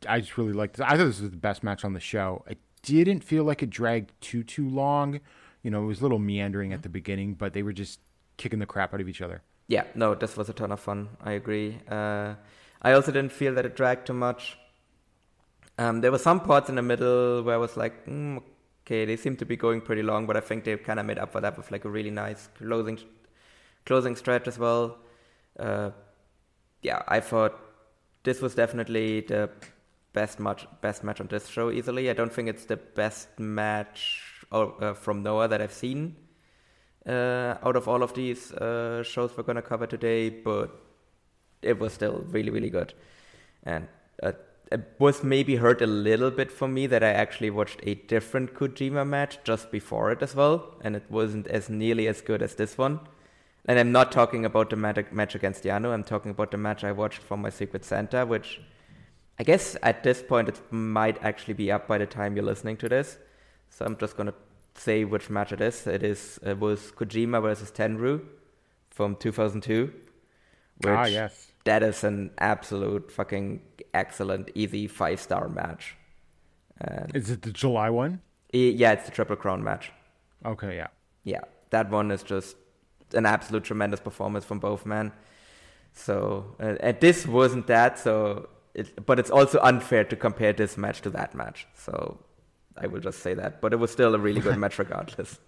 I just really liked this. I thought this was the best match on the show. It didn't feel like it dragged too, too long. You know, it was a little meandering at the beginning, but they were just kicking the crap out of each other. Yeah, no, this was a ton of fun. I agree. Uh, I also didn't feel that it dragged too much. Um, there were some parts in the middle where I was like, mm, okay, they seem to be going pretty long, but I think they kind of made up for that with like a really nice closing, closing stretch as well. Uh, yeah, I thought this was definitely the best match, best match on this show easily. I don't think it's the best match uh, from Noah that I've seen uh, out of all of these uh, shows we're to cover today, but it was still really, really good. And uh, it was maybe hurt a little bit for me that I actually watched a different Kojima match just before it as well, and it wasn't as nearly as good as this one. And I'm not talking about the match against Yano, I'm talking about the match I watched from my Secret Santa, which I guess at this point it might actually be up by the time you're listening to this. So I'm just going to say which match it is. It is it was Kojima versus Tenryu from 2002. Which Ah, yes. That is an absolute fucking excellent, easy five star match. And Is it the July one? yeah, it's the Triple Crown match. Okay, yeah. Yeah, that one is just an absolute tremendous performance from both men. So, uh, and this wasn't that. So, it, but it's also unfair to compare this match to that match. So, I will just say that. But it was still a really good match, regardless.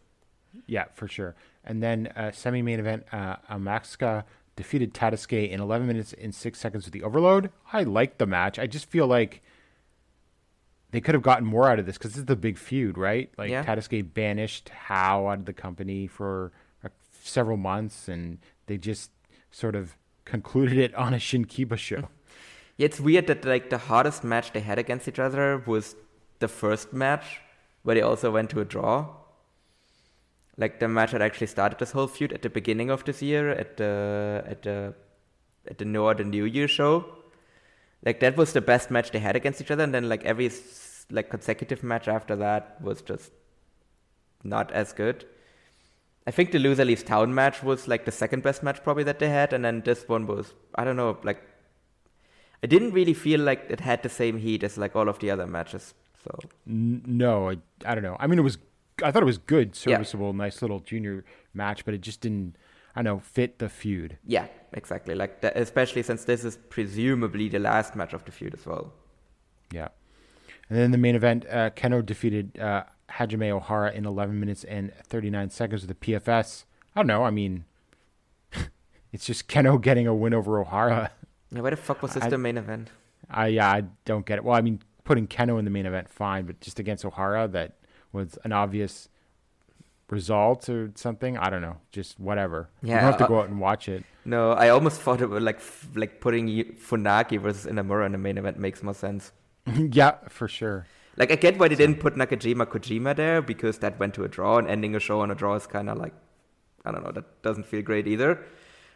Yeah, for sure. And then uh, semi-main event, uh, Amakusa defeated Tadasuke in 11 minutes and 6 seconds with the overload. I liked the match. I just feel like they could have gotten more out of this because this is the big feud, right? Like Yeah. Tadasuke banished How out of the company for uh, several months, and they just sort of concluded it on a Shinkiba show. Yeah, it's weird that like the hardest match they had against each other was the first match, where they also went to a draw. Like the match that actually started this whole feud at the beginning of this year at the at the at the Noah the New Year show. Like that was the best match they had against each other, and then like every like consecutive match after that was just not as good. I think the loser leaves town match was like the second best match probably that they had, and then this one was I don't know like I didn't really feel like it had the same heat as like all of the other matches. So N- no, I, I don't know. I mean, it was. I thought it was good, Yeah. serviceable, nice little junior match, but it just didn't. I know fit the feud. yeah, exactly. Like that, especially since this is presumably the last match of the feud as well. Yeah. And then the main event, uh, Kenoh defeated uh, Hajime Ohara in 11 minutes and 39 seconds with a PFS. I don't know. I mean, it's just Kenoh getting a win over Ohara. Yeah, why the fuck was this I- the main event? I yeah, I don't get it. Well, I mean, putting Kenoh in the main event, fine, but just against Ohara, that was an obvious result or something. I don't know. Just whatever. you Yeah, don't have to uh, go out and watch it. No, I almost thought it was like like putting Funaki versus Inamura in the main event makes more sense. yeah, for sure. Like I get why they didn't put Nakajima Kojima there because that went to a draw and ending a show on a draw is kind of like I don't know that doesn't feel great either.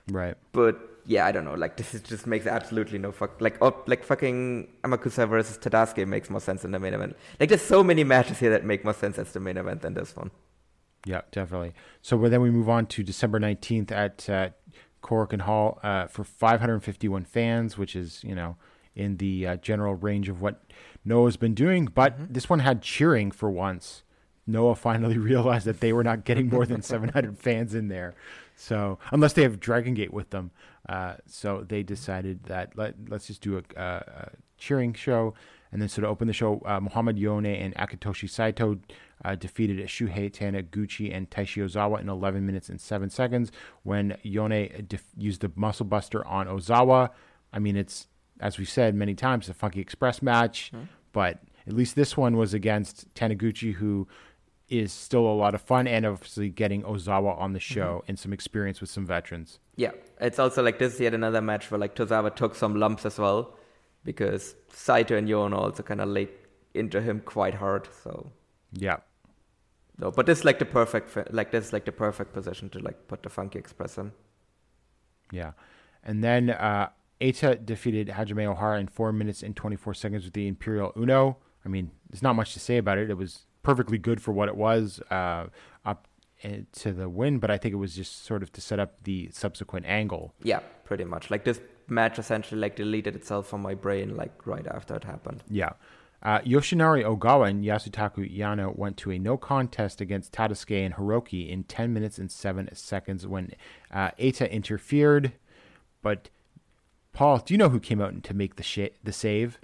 Right. But yeah, I don't know. Like this is, just makes absolutely no fuck. Like oh, like fucking Amakusa versus Tadasuke makes more sense in the main event. Like there's so many matches here that make more sense as the main event than this one. Yeah, definitely. So well, then we move on to December 19th at uh, and Hall uh, for 551 fans, which is, you know, in the uh, general range of what Noah's been doing. But this one had cheering for once. Noah finally realized that they were not getting more than 700 fans in there. So, unless they have Dragon Gate with them. Uh, so they decided that let, let's just do a, a, a cheering show. And then, so to open the show, uh, Muhammad Yone and Akitoshi Saito uh, defeated Shuhei Taniguchi and Taishi Ozawa in 11 minutes and 7 seconds when Yone def- used the muscle buster on Ozawa. I mean, it's, as we said many times, a Funky Express match, but at least this one was against Taniguchi, who is still a lot of fun and obviously getting Ozawa on the show and some experience with some veterans. Yeah, it's also like this is yet another match where like Tozawa took some lumps as well because Saito and Yone also kind of laid into him quite hard. So Yeah. no, but this is like the perfect like this is like the perfect position to like put the Funky Express in. Yeah. And then uh, Eita defeated Hajime Ohara in 4 minutes and 24 seconds with the Imperial Uno. I mean, there's not much to say about it. It was perfectly good for what it was uh, up uh, to the win, but I think it was just sort of to set up the subsequent angle. Yeah, pretty much. Like this match essentially like deleted itself from my brain like right after it happened. Yeah. Uh, Yoshinari Ogawa and Yasutaka Yano went to a no contest against Tadasuke and Hiroki in 10 minutes and 7 seconds when uh, Eita interfered. But, Paul, do you know who came out to make the, sh- the save?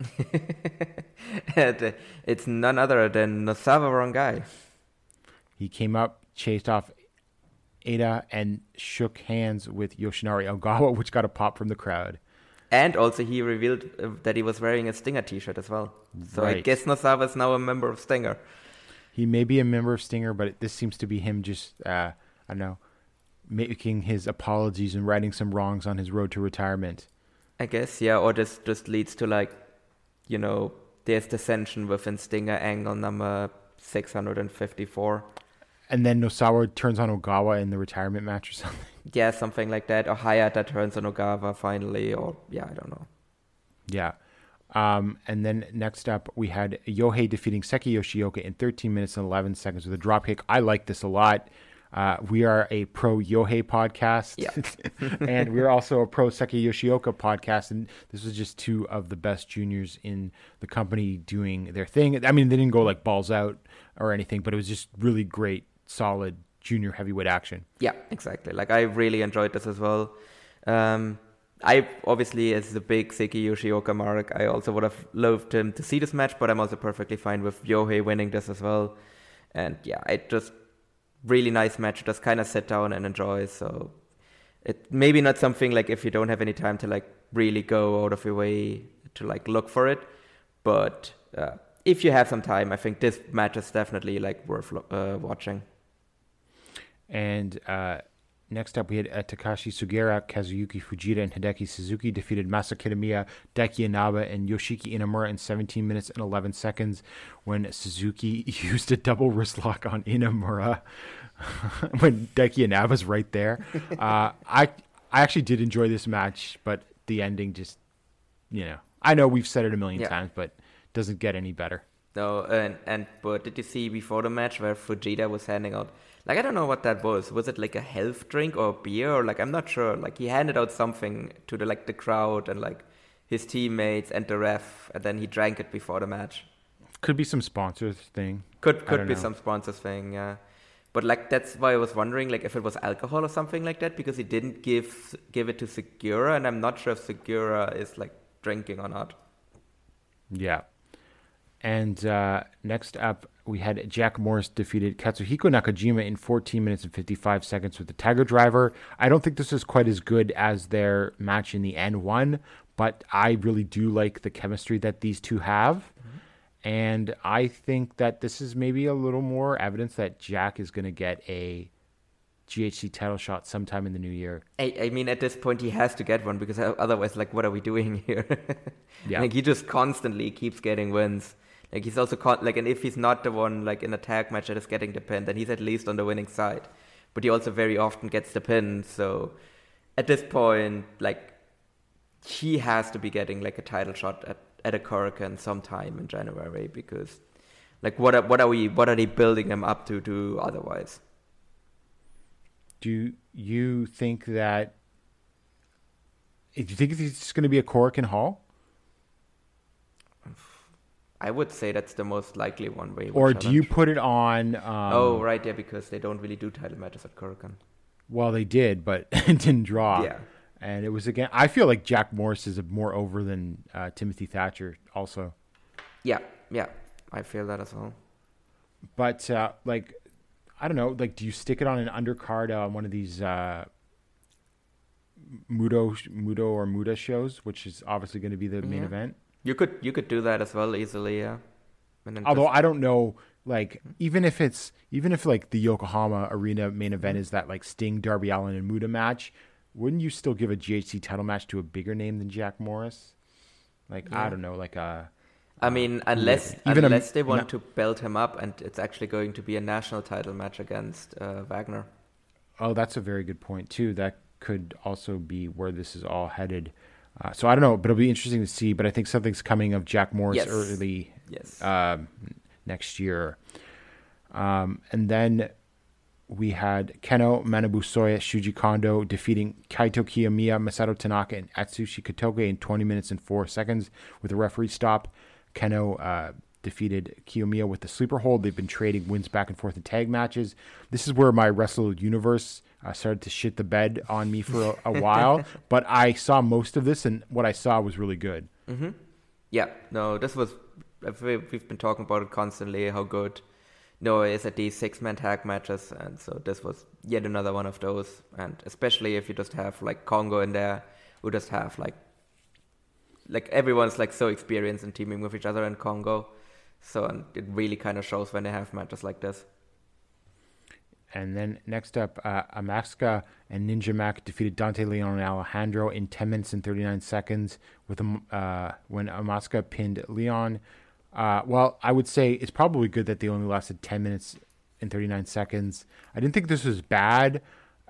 It's none other than Nosawa Rongai. He came up, chased off Ada, and shook hands with Yoshinari Ogawa, which got a pop from the crowd. And also he revealed uh, that he was wearing a Stinger t-shirt as well. So I guess Nosawa is now a member of Stinger. He may be a member of Stinger, but this seems to be him just, uh, I don't know, making his apologies and righting some wrongs on his road to retirement. I guess, yeah, or this just leads to like, you know, there's dissension within Stinger angle number 654. And then Nosawa turns on Ogawa in the retirement match or something. Yeah, something like that. Or Hayata turns on Ogawa finally, or yeah, I don't know. Yeah. Um, and then next up, we had Yohei defeating Seiki Yoshioka in 13 minutes and 11 seconds with a dropkick. I like this a lot. Uh, we are a pro Yohei podcast. Yeah. and we're also a pro Seiki Yoshioka podcast. And this was just two of the best juniors in the company doing their thing. I mean, they didn't go like balls out or anything, but it was just really great, solid junior heavyweight action. Yeah, exactly. Like I really enjoyed this as well. Um, I obviously, as the big Seiki Yoshioka mark, I also would have loved him to see this match, but I'm also perfectly fine with Yohei winning this as well. And yeah, it just really nice match. Just kind of sit down and enjoy. So it maybe not something like if you don't have any time to like really go out of your way to like look for it, but uh, if you have some time, I think this match is definitely like worth uh, watching. And uh, next up, we had uh, Takashi Sugiura, Kazuyuki Fujita, and Hideki Suzuki defeated Masa Kitamiya, Daiki Inaba, and Yoshiki Inamura in 17 minutes and 11 seconds when Suzuki used a double wrist lock on Inamura when Daiki Inaba's right there. Uh, I I actually did enjoy this match, but the ending just, you know, I know we've said it a million Yeah. times, but doesn't get any better. No, and and but did you see before the match where Fujita was handing out? Like I don't know what that was. Was it like a health drink or beer or like I'm not sure. Like he handed out something to the like the crowd and like his teammates and the ref, and then he drank it before the match. Could be some sponsors thing. Could could be know. some sponsors thing, yeah. But like that's why I was wondering like if it was alcohol or something like that because he didn't give give it to Sugiura and I'm not sure if Sugiura is like drinking or not. Yeah. And uh, next up, we had Jack Morris defeated Katsuhiko Nakajima in 14 minutes and 55 seconds with the Tiger Driver. I don't think this is quite as good as their match in the N1, but I really do like the chemistry that these two have. And I think that this is maybe a little more evidence that Jack is going to get a GHC title shot sometime in the new year. I, I mean, at this point, he has to get one because otherwise, like, what are we doing here? Yeah. Like, he just constantly keeps getting wins. Like, he's also con- like, and if he's not the one like in a tag match that is getting the pin, then he's at least on the winning side. But he also very often gets the pin. So, at this point, like, he has to be getting like a title shot at at a Korakuen sometime in January because, like, what are, what are we what are they building him up to do otherwise? Do you think that? Do you think it's going to be a Korakuen Hall? I would say that's the most likely one way. or do you put it on? Um, oh, right, yeah, because they don't really do title matches at Korakuen. Well, they did, but it didn't draw. Yeah. And it was again. I feel like Jack Morris is more over than uh, Timothy Thatcher, also. Yeah, yeah, I feel that as well. But uh, like, I don't know. Like, do you stick it on an undercard on one of these uh, Mudo, Mudo or Muta shows, which is obviously going to be the main Yeah. event? You could you could do that as well easily, yeah. Although just- I don't know, like even if it's even if like the Yokohama Arena main event mm-hmm. is that like Sting, Darby Allin, and Muta match, wouldn't you still give a GHC title match to a bigger name than Jack Morris? Like I don't know, like a I uh, mean, unless Even a- unless they want na- to belt him up, and it's actually going to be a national title match against uh, Wagner. oh, that's a very good point too. That could also be where this is all headed. Uh, so I don't know, but it'll be interesting to see. But I think something's coming of Jack Morris Yes. early Yes. um, next year. Um, and then we had Kenoh Manabusoya Shuji Kondo defeating Kaito Kiyomiya, Masato Tanaka, and Atsushi Kotoge in 20 minutes and 4 seconds with a referee stop. Kenoh uh, defeated Kiyomiya with the sleeper hold. They've been trading wins back and forth in tag matches. This is where my Wrestle Universe uh, started to shit the bed on me for a, a while, but I saw most of this, and what I saw was really good. Yeah, no, this was we- we've been talking about it constantly how good Noah is at these six man tag matches, and so this was yet another one of those. And especially if you just have like Congo in there, who just have like like everyone's like so experienced in teaming with each other in Congo, so and it really kind of shows when they have matches like this. And then next up, uh, Amakusa and Ninja Mac defeated Dante Leon and Alejandro in 10 minutes and 39 seconds with um, uh, when Amakusa pinned Leon. Uh, well, I would say it's probably good that they only lasted 10 minutes and 39 seconds. I didn't think this was bad.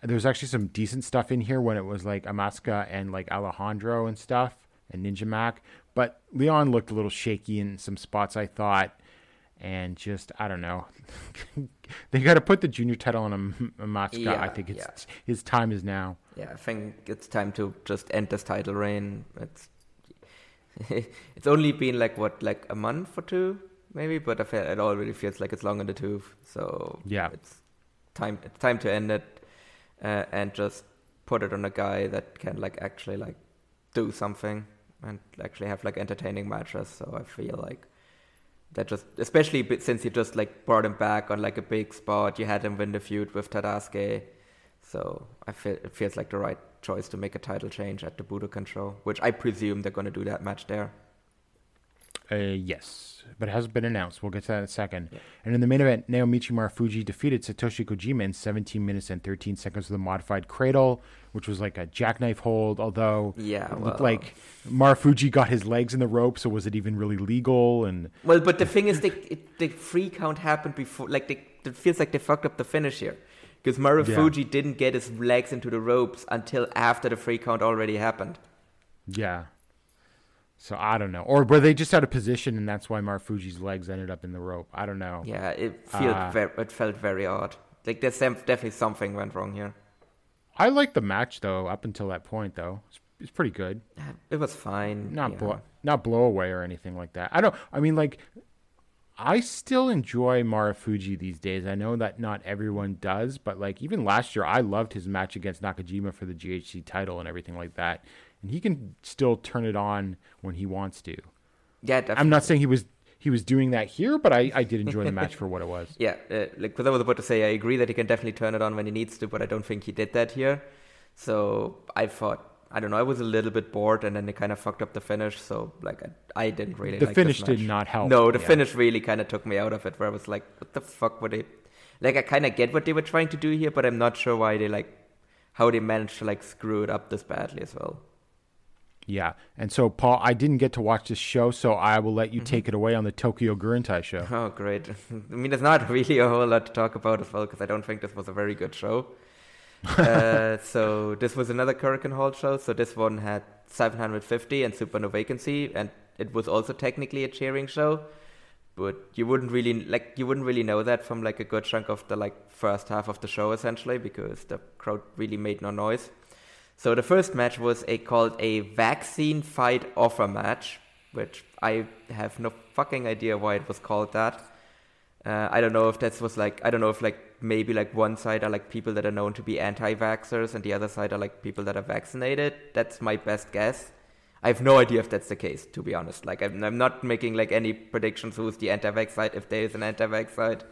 There was actually some decent stuff in here when it was like Amakusa and like Alejandro and stuff and Ninja Mac. But Leon looked a little shaky in some spots, I thought and just I don't know. they got to put the junior title on a, a Matsuka. I think it's yeah. his time is now. Yeah, I think it's time to just end this title reign. It's it's only been like what, like a month or two, maybe, but I feel it already feels like it's long in the tooth. So Yeah. it's time. It's time to end it uh, and just put it on a guy that can like actually like do something and actually have like entertaining matches. So I feel like that just, especially since you just like brought him back on like a big spot, you had him win the feud with Tadasuke. So I feel it feels like the right choice to make a title change at the Budokan show, which I presume they're going to do that match there. Uh, yes, but it hasn't been announced. We'll get to that in a second. And in the main event, Naomichi Marufuji defeated Satoshi Kojima in 17 minutes and 13 seconds with a modified cradle, which was like a jackknife hold. Although Yeah, it looked well- like Marufuji got his legs in the rope, so was it even really legal? And Well, but the thing is, they, it, the free count happened before. Like, they, it feels like they fucked up the finish here. Because Marufuji didn't get his legs into the ropes until after the free count already happened. yeah, So I don't know, or were they just out of position and that's why Marufuji's legs ended up in the rope? I don't know. Yeah, it felt Uh, very, it felt very odd. Like there's definitely something went wrong here. I like the match though up until that point though. It's, it's pretty good. It was fine. Not yeah. blow, not blow away or anything like that. I don't. I mean, like, I still enjoy Marufuji these days. I know that not everyone does, but like even last year, I loved his match against Nakajima for the GHC title and everything like that. And he can still turn it on when he wants to. Yeah, definitely. I'm not saying he was he was doing that here, but I, I did enjoy the match for what it was. Yeah, uh, like because I was about to say, I agree that he can definitely turn it on when he needs to, but I don't think he did that here. So I thought, I don't know, I was a little bit bored, and then they kind of fucked up the finish. So like, I, I didn't really. The like finish did not help, No, the yeah. finish really kind of took me out of it. Where I was like, what the fuck were they? Like, I kind of get what they were trying to do here, but I'm not sure why they like how they managed to like screw it up this badly as well. Yeah. And so, Paul, I didn't get to watch this show, so I will let you Mm-hmm. take it away on the Tokyo Gurentai show. Oh, great. I mean, there's not really a whole lot to talk about as well because I don't think this was a very good show. uh, so this was another Korakuen Hall show. So this one had 750 and Super No Vacancy, and it was also technically a cheering show. But you wouldn't really like you wouldn't really know that from like a good chunk of the like first half of the show essentially because the crowd really made no noise. So the first match was a called a vaccine fight offer match, which I have no fucking idea why it was called that. Uh, I don't know if that was like I don't know if like maybe like one side are like people that are known to be anti-vaxxers and the other side are like people that are vaccinated. That's my best guess. I have no idea if that's the case, to be honest. Like I'm, I'm not making like any predictions who's the anti-vax side if there is an anti-vax side,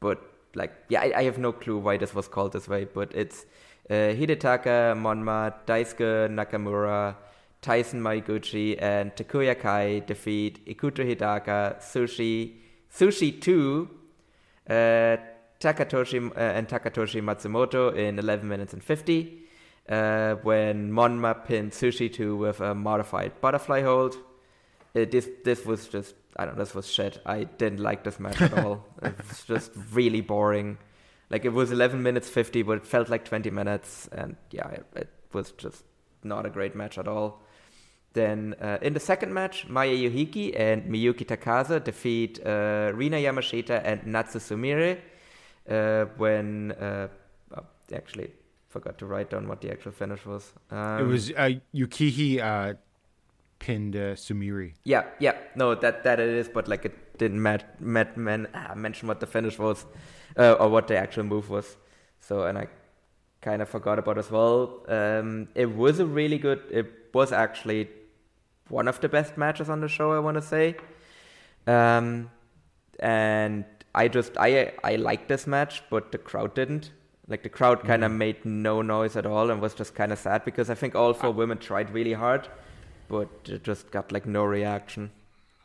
but like yeah, I, I have no clue why this was called this way. But it's uh, Hidetaka Monma, Daisuke Nakamura, Tyson Maeguchi, and Takuya Kai defeat Ikuto Hidaka, Sushi, Sushi 2, uh, Takatoshi uh, and Takatoshi Matsumoto in 11 minutes and 50. Uh, when Monma pinned Sushi 2 with a modified butterfly hold. Uh, this this was just I don't know this was shit. I didn't like this match at all. it was just really boring. Like it was 11 minutes 50, but it felt like 20 minutes, and yeah, it, it was just not a great match at all. Then uh, in the second match, Maya Yukihi and Miyuki Takase defeat uh, Rina Yamashita and Natsu Sumire. Uh, when uh, oh, actually forgot to write down what the actual finish was. Um, it was uh, Yukihi uh, pinned uh, Sumire. Yeah, yeah, no, that that it is, but like it didn't mat, mat, man, ah, mention what the finish was, uh, or what the actual move was. So, and I kind of forgot about as well. Um, it was a really good. It was actually one of the best matches on the show. I want to say, um, and I just I I liked this match, but the crowd didn't. Like the crowd kind of made no noise at all and was just kind of sad because I think all four women tried really hard, but it just got like no reaction.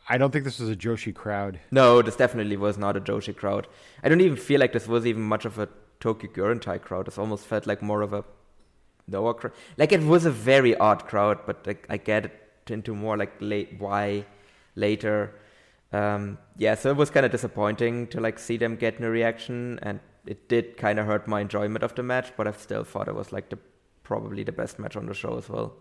I don't think this was a Joshi crowd. No, this definitely was not a Joshi crowd. I don't even feel like this was even much of a Tokyo Gurentai crowd. This almost felt like more of a Noah crowd. Like it was a very odd crowd, but like, I get into more like late why later. Um, yeah, so it was kind of disappointing to like see them get no reaction, and it did kind of hurt my enjoyment of the match. But I still thought it was like the probably the best match on the show as well.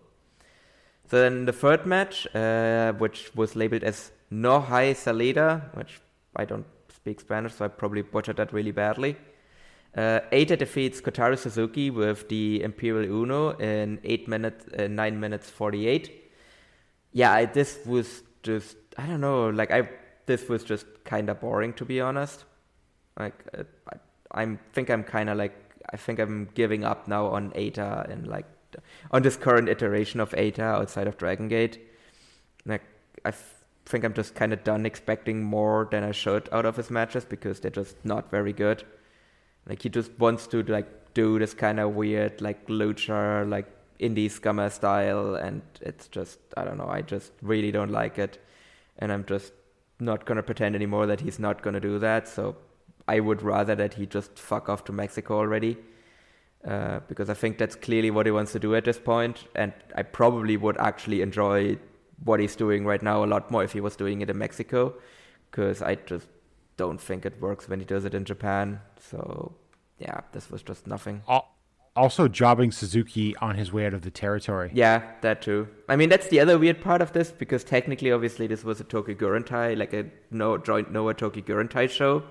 So then the third match, uh, which was labeled as No Hai Salida, which I don't speak Spanish, so I probably butchered that really badly. Uh, Eita defeats Kotaro Suzuki with the Imperial Uno in eight minutes, uh, nine minutes forty-eight. Yeah, I, this was just I don't know, like I this was just kind of boring to be honest. Like uh, I, I'm think I'm kind of like I think I'm giving up now on Eita and like on this current iteration of Eita outside of Dragon Gate. Like I think I'm just kind of done expecting more than I should out of his matches because they're just not very good. Like he just wants to like do this kind of weird like lucha like indie scummer style, and it's just I don't know. I just really don't like it, and I'm just not gonna pretend anymore that he's not gonna do that. So I would rather that he just fuck off to Mexico already. Uh, because I think that's clearly what he wants to do at this point, and I probably would actually enjoy what he's doing right now a lot more if he was doing it in Mexico, because I just don't think it works when he does it in Japan. So, yeah, this was just nothing. Also jobbing Suzuki on his way out of the territory. Yeah, that too. I mean, that's the other weird part of this because technically, obviously, this was a Tokyo Gurentai, like a no joint Noah Tokyo Gurentai show,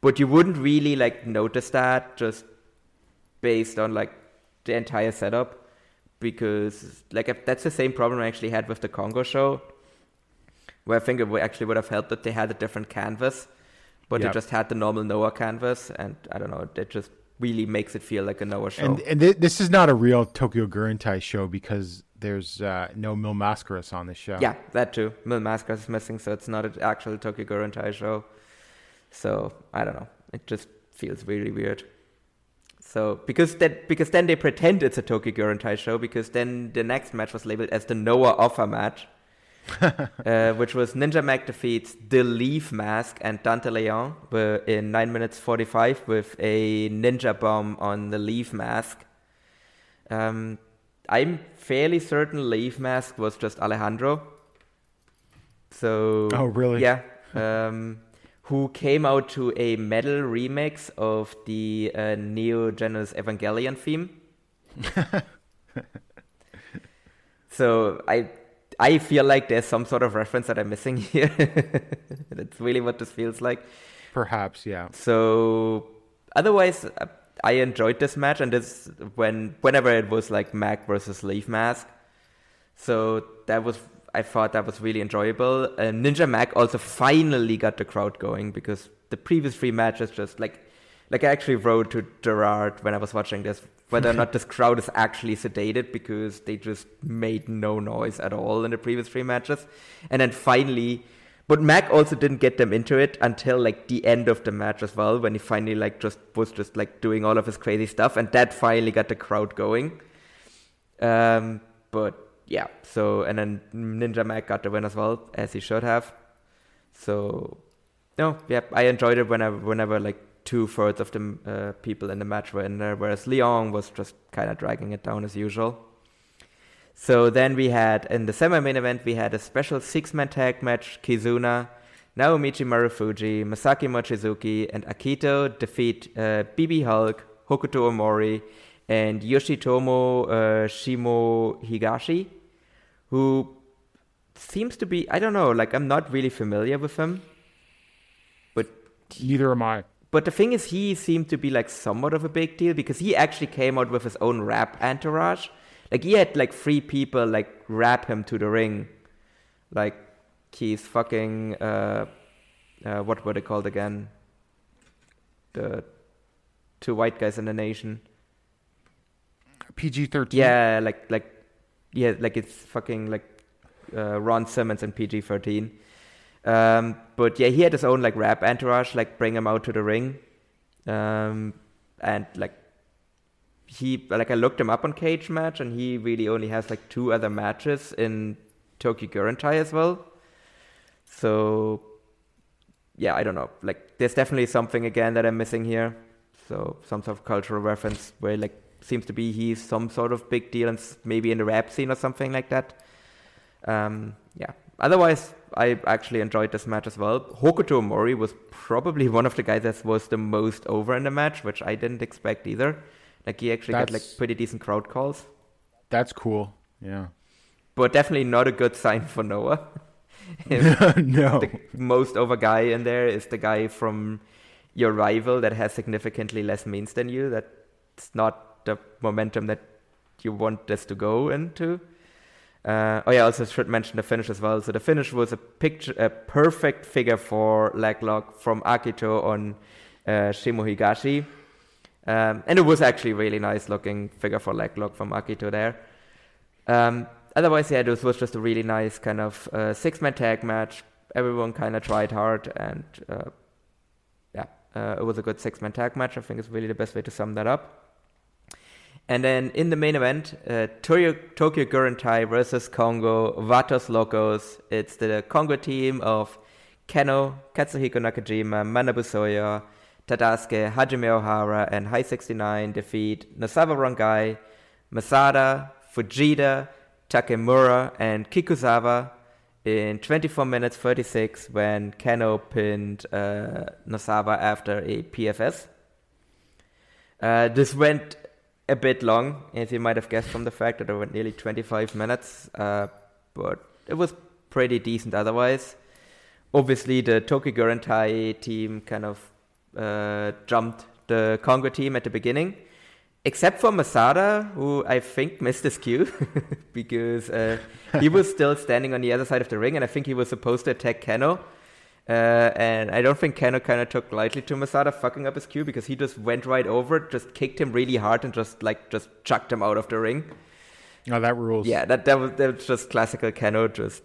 but you wouldn't really like notice that just based on like the entire setup because like that's the same problem I actually had with the Congo show, where I think it actually would have helped that they had a different canvas, but Yep. they just had the normal Noah canvas, and I don't know, it just really makes it feel like a Noah show. And and th- this is not a real Tokyo Gurentai show because there's uh, no Mil Mascaras on the show. Yeah, that too. Mil Mascaras is missing, so it's not an actual Tokyo Gurentai show. So I don't know. It just feels really weird. So because that because then they pretend it's a Tokyo Gurentai show because then the next match was labeled as the Noah Offer match, uh, which was Ninja Mac defeats the Leaf Mask and Dante Leon were in nine minutes forty five with a ninja bomb on the Leaf Mask. Um, I'm fairly certain Leaf Mask was just Alejandro. So Oh, really? Yeah. Um, who came out to a metal remix of the uh, Neon Genesis Evangelion theme. so I I feel like there's some sort of reference that I'm missing here. That's really what this feels like. Perhaps, yeah. So otherwise, I enjoyed this match, and this when whenever it was like Mac versus Leaf Mask. So that was I thought that was really enjoyable. Uh, Ninja Mac also finally got the crowd going because the previous three matches just like like I actually wrote to Gerard when I was watching this whether or not this crowd is actually sedated because they just made no noise at all in the previous three matches, and then finally. But Mac also didn't get them into it until like the end of the match as well, when he finally like just was just like doing all of his crazy stuff, and that finally got the crowd going. Um, but yeah, so and then Ninja Mac got the win as well, as he should have. So no, yeah, I enjoyed it whenever whenever like two thirds of the uh, people in the match were in there, whereas Leon was just kind of dragging it down as usual. So then we had in the semi-main event we had a special six-man tag match: Kizuna, Naomichi Marufuji, Masaki Mochizuki, and Akito defeat uh, BB Hulk, Hokuto Omori, and Yoshitomo uh, Shimo Higashi, who seems to be I don't know, like I'm not really familiar with him, but Neither am I. but the thing is, he seemed to be like somewhat of a big deal because he actually came out with his own rap entourage. Like he had like three people like rap him to the ring, like he's fucking uh, uh what were they called again? The two white guys in the nation. PG 13. Yeah, like like yeah, like it's fucking like uh, Ron Simmons and PG thirteen. Um, but yeah, he had his own like rap entourage, like bring him out to the ring, um, and like he like I looked him up on Cage Match, and he really only has like two other matches in Tokyo Gurentai as well. So yeah, I don't know. Like there's definitely something again that I'm missing here. So some sort of cultural reference where like seems to be he's some sort of big deal and maybe in the rap scene or something like that. Um, yeah. Otherwise, I actually enjoyed this match as well. Hokuto Omori was probably one of the guys that was the most over in the match, which I didn't expect either. Like he actually got like pretty decent crowd calls, That's cool. Yeah. but definitely not a good sign for Noah. No. the most over guy in there is the guy from your rival that has significantly less means than you. That's not the momentum that you want this to go into. Uh, oh yeah, also should mention the finish as well. So the finish was a picture, a perfect figure for leg lock from Akito on uh, Shimo Higashi, um, and it was actually really nice looking figure for leg lock from Akito there. Um, otherwise, yeah, this was just a really nice kind of uh, six-man tag match. Everyone kind of tried hard, and uh, yeah, uh, it was a good six-man tag match. I think is really the best way to sum that up. And then in the main event, uh, Tokyo, Tokyo Gurentai versus Congo, Vatos Locos. It's the Congo team of Kenoh, Katsuhiko Nakajima, Manabu Soya, Tadasuke, Hajime Ohara, and High 69 defeat Nosawa Rongai, Masada, Fujita, Takemura, and Kikuzawa in 24 minutes 36 when Kenoh pinned uh, Nosawa after a PFS. Uh, this went a bit long, as you might have guessed from the fact that it went nearly 25 minutes. Uh, but it was pretty decent otherwise. Obviously, the Tokyo Gurentai team kind of uh, jumped the Congo team at the beginning, except for Masada, who I think missed his cue because uh, he was still standing on the other side of the ring, and I think he was supposed to attack Kenoh. Uh, and I don't think Kenoh kind of took lightly to Masada fucking up his cue because he just went right over, it, just kicked him really hard, and just like just chucked him out of the ring. Oh, that rules. Yeah, that that was, that was just classical Kenoh, just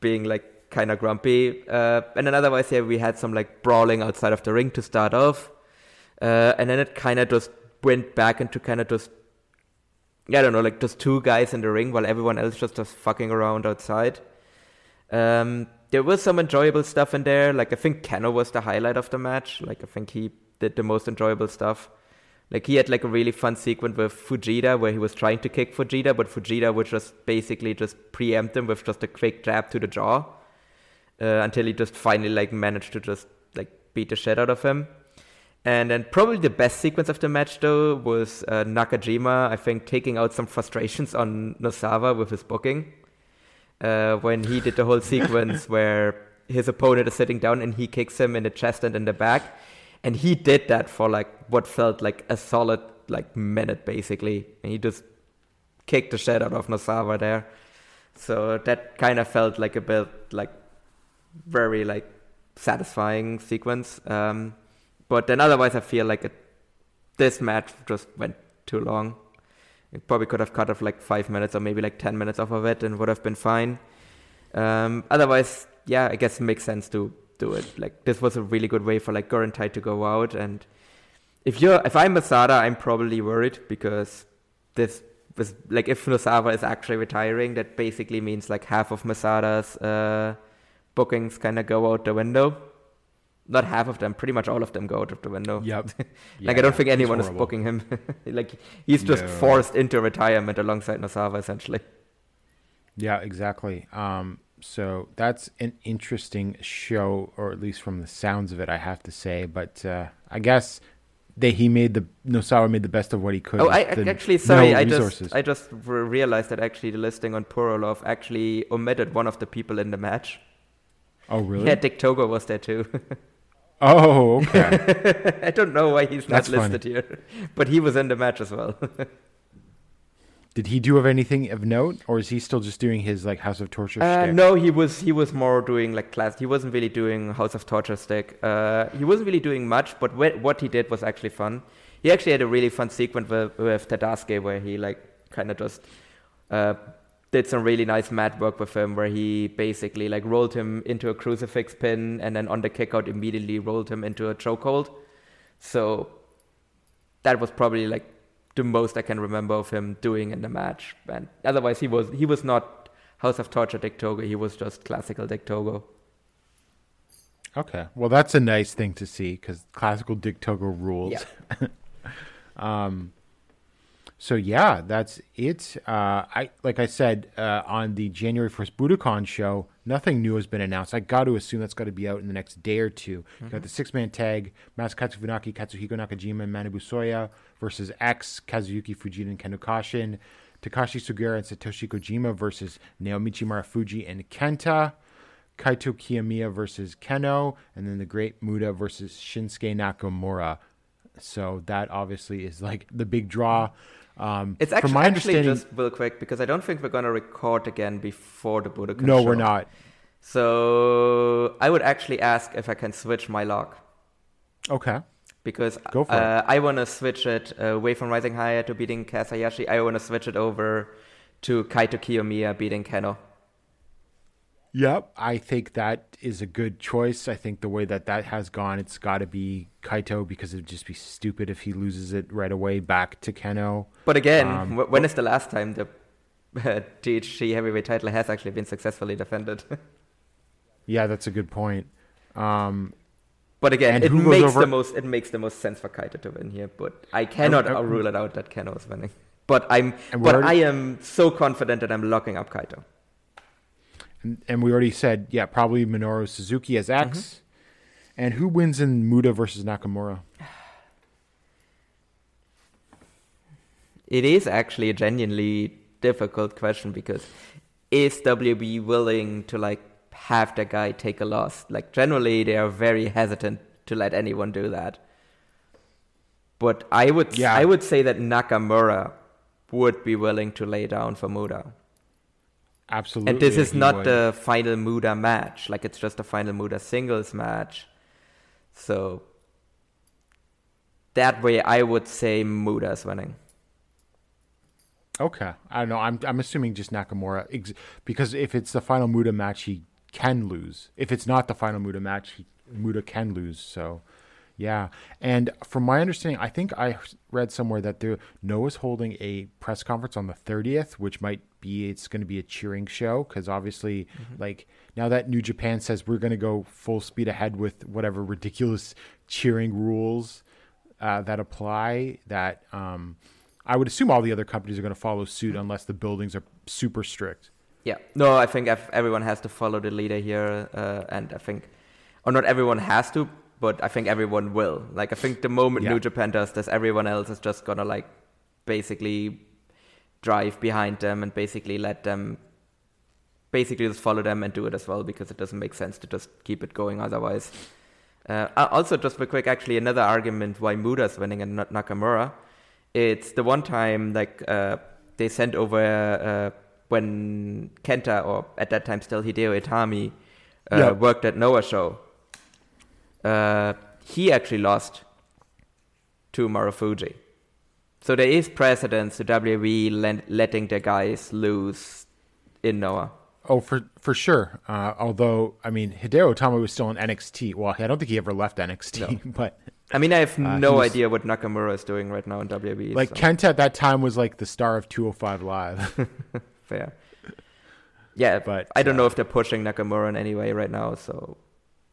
being like kind of grumpy. Uh, and then otherwise, yeah, we had some like brawling outside of the ring to start off, uh, and then it kind of just went back into kind of just yeah, I don't know, like just two guys in the ring while everyone else just just fucking around outside. Um, there was some enjoyable stuff in there. Like I think Kenoh was the highlight of the match. Like I think he did the most enjoyable stuff. Like he had like a really fun sequence with Fujita where he was trying to kick Fujita, but Fujita would just basically just preempt him with just a quick jab to the jaw uh, until he just finally like managed to just like beat the shit out of him. And then probably the best sequence of the match though was uh, Nakajima, I think, taking out some frustrations on Nosawa with his booking. Uh, when he did the whole sequence where his opponent is sitting down and he kicks him in the chest and in the back. And he did that for like what felt like a solid like minute basically. And he just kicked the shit out of Nosawa there. So that kind of felt like a bit like very like satisfying sequence. Um, but then otherwise, I feel like it, this match just went too long. It probably could have cut off like five minutes or maybe like ten minutes off of it and would have been fine. Um, otherwise, yeah, I guess it makes sense to do it. Like this was a really good way for like Gurentai to go out. And if you're if I'm Masada, I'm probably worried because this was like if Nosawa is actually retiring, that basically means like half of Masada's uh, bookings kind of go out the window. Not half of them, pretty much all of them go out of the window. Yep. like Yeah, I don't think anyone is booking him. like he's just No. forced into retirement alongside Nosawa essentially. Yeah, exactly. Um, so that's an interesting show, or at least from the sounds of it, I have to say. But uh, I guess they he made the Nosawa made the best of what he could. Oh, I, actually sorry, I resources. just I just realized that actually the listing on Purolove actually omitted one of the people in the match. oh really? Yeah, Dick Togo was there too. Oh, okay. I don't know why he's not That's funny. listed here, but he was in the match as well. Did he do of anything of note, or is he still just doing his like House of Torture? Uh, no, he was he was more doing like class. He wasn't really doing House of Torture stick. Uh, he wasn't really doing much, but wh- what he did was actually fun. He actually had a really fun sequence with, with Tadasuke where he like kind of just uh, did some really nice mat work with him, where he basically like rolled him into a crucifix pin and then on the kickout immediately rolled him into a chokehold. So that was probably like the most I can remember of him doing in the match. And otherwise, he was he was not House of Torture Dick Togo. He was just classical Dick Togo. Okay, well that's a nice thing to see because classical Dick Togo rules. Yeah. Um, so yeah, that's it. Uh, I like I said uh, on the January first Budokan show, nothing new has been announced. I got to assume that's got to be out in the next day or 2 You got the six man tag: Masakatsu Funaki, Katsuhiko Nakajima, and Manabu Soya versus X, Kazuyuki Fujita, and Kendo Kashin. Takashi Sugiura and Satoshi Kojima versus Naomichi Marufuji and Kenta. Kaito Kiyomiya versus Kenoh, and then the Great Muta versus Shinsuke Nakamura. So that obviously is like the big draw. Um, It's actually, my actually just real quick because I don't think we're gonna record again before the Budokan no, show. we're not. So I would actually ask if I can switch my lock Okay. because Go for uh, I want to switch it uh, away from Rising Higher to beating Kasayashi. I want to switch it over to Kaito Kiyomiya beating Kenoh. Yep, I think that is a good choice. I think the way that that has gone, it's got to be Kaito because it'd just be stupid if he loses it right away back to Kenoh. But again, Um, wh- when is the last time the uh, GHC heavyweight title has actually been successfully defended? Yeah, that's a good point. Um, but again, it makes over- the most it makes the most sense for Kaito to win here. But I cannot uh, rule it out that Kenoh is winning. But I'm but already- I am so confident that I'm locking up Kaito. And, and we already said, yeah, probably Minoru Suzuki as X. Mm-hmm. And who wins in Muta versus Nakamura? it is actually a genuinely difficult question because is WB willing to like have the guy take a loss? Like generally, they are very hesitant to let anyone do that. But I would Yeah. I would say that Nakamura would be willing to lay down for Muta. Absolutely. And this is not would. the final Muta match. Like it's just a final Muta singles match. So that way, I would say Muta's winning. Okay, I don't know. I'm I'm assuming just Nakamura ex- because if it's the final Muta match, he can lose. If it's not the final Muta match, he, Muta can lose. So, yeah. And from my understanding, I think I read somewhere that Noah's holding a press conference on the 30th, which might be it's going to be a cheering show because obviously, like now that New Japan says we're going to go full speed ahead with whatever ridiculous cheering rules uh, that apply that. Um, I would assume all the other companies are going to follow suit unless the buildings are super strict. Yeah. No, I think ev- everyone has to follow the leader here, uh, and I think, or not everyone has to, but I think everyone will. Like, I think the moment Yeah. New Japan does this, everyone else is just gonna like basically drive behind them and basically let them basically just follow them and do it as well because it doesn't make sense to just keep it going otherwise. Uh, uh, also, just for quick, actually, another argument why Muta's winning and not Nakamura. It's the one time like uh, they sent over uh, when Kenta or at that time still Hideo Itami uh, Yep. worked at Noah show. Uh, he actually lost to Marufuji. So there is precedence to WWE letting their guys lose in Noah. Oh, for for sure. Uh, although, I mean, Hideo Itami was still in NXT. Well, I don't think he ever left NXT, no. but I mean, I have Uh, no was- idea what Nakamura is doing right now in WWE. like so Kenta at that time was like the star of 205 Live. fair. Yeah, But, I don't know uh, if they're pushing Nakamura in any way right now. So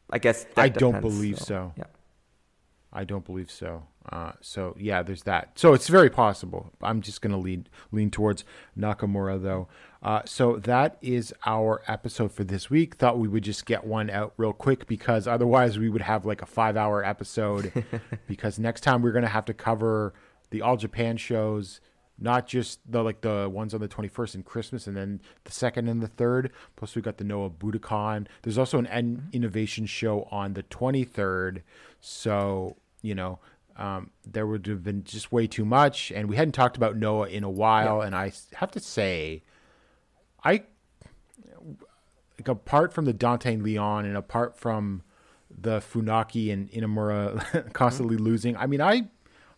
I guess that I don't depends, believe so. Yeah. I don't believe so. Uh, so yeah, there's that. So it's very possible. I'm just going to lean lean towards Nakamura though. Uh, so that is our episode for this week. Thought we would just get one out real quick because otherwise we would have like a five hour episode. because next time we're going to have to cover the All Japan shows, not just the like the ones on the 21st and Christmas, and then the second and the third. Plus we got the Noah Budokan. There's also an en- innovation show on the 23rd. So you know um, there would have been just way too much, and we hadn't talked about Noah in a while. And I have to say, I like apart from the Dante and Leon, and apart from the Funaki and Inamura constantly losing, I mean, I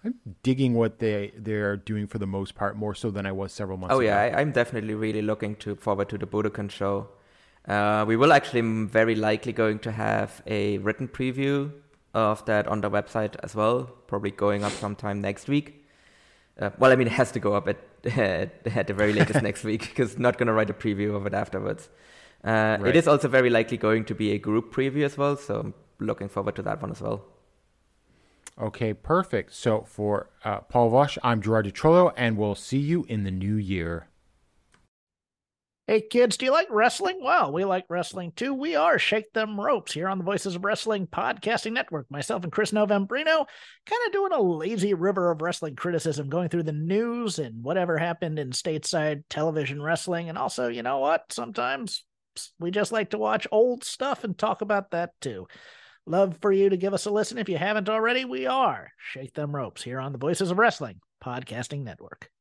I'm digging what they they're doing for the most part, more so than I was several months Oh ago. yeah, I, I'm definitely really looking to forward to the Budokan show. Uh, we will actually very likely going to have a written preview of that on the website as well, probably going up sometime next week. Uh, well, I mean, it has to go up at at the very latest next week because not going to write a preview of it afterwards. Uh, Right. It is also very likely going to be a group preview as well, so I'm looking forward to that one as well. Okay, perfect. So for uh, Paul Vosh, I'm Gerard Di Trolio, and we'll see you in the new year. Hey kids, do you like wrestling? Well, we like wrestling too. We are Shake Them Ropes here on the Voices of Wrestling Podcasting Network. Myself and Chris Novembrino kind of doing a lazy river of wrestling criticism, going through the news and whatever happened in stateside television wrestling. And also, you know what? Sometimes we just like to watch old stuff and talk about that too. Love for you to give us a listen if you haven't already. We are Shake Them Ropes here on the Voices of Wrestling Podcasting Network.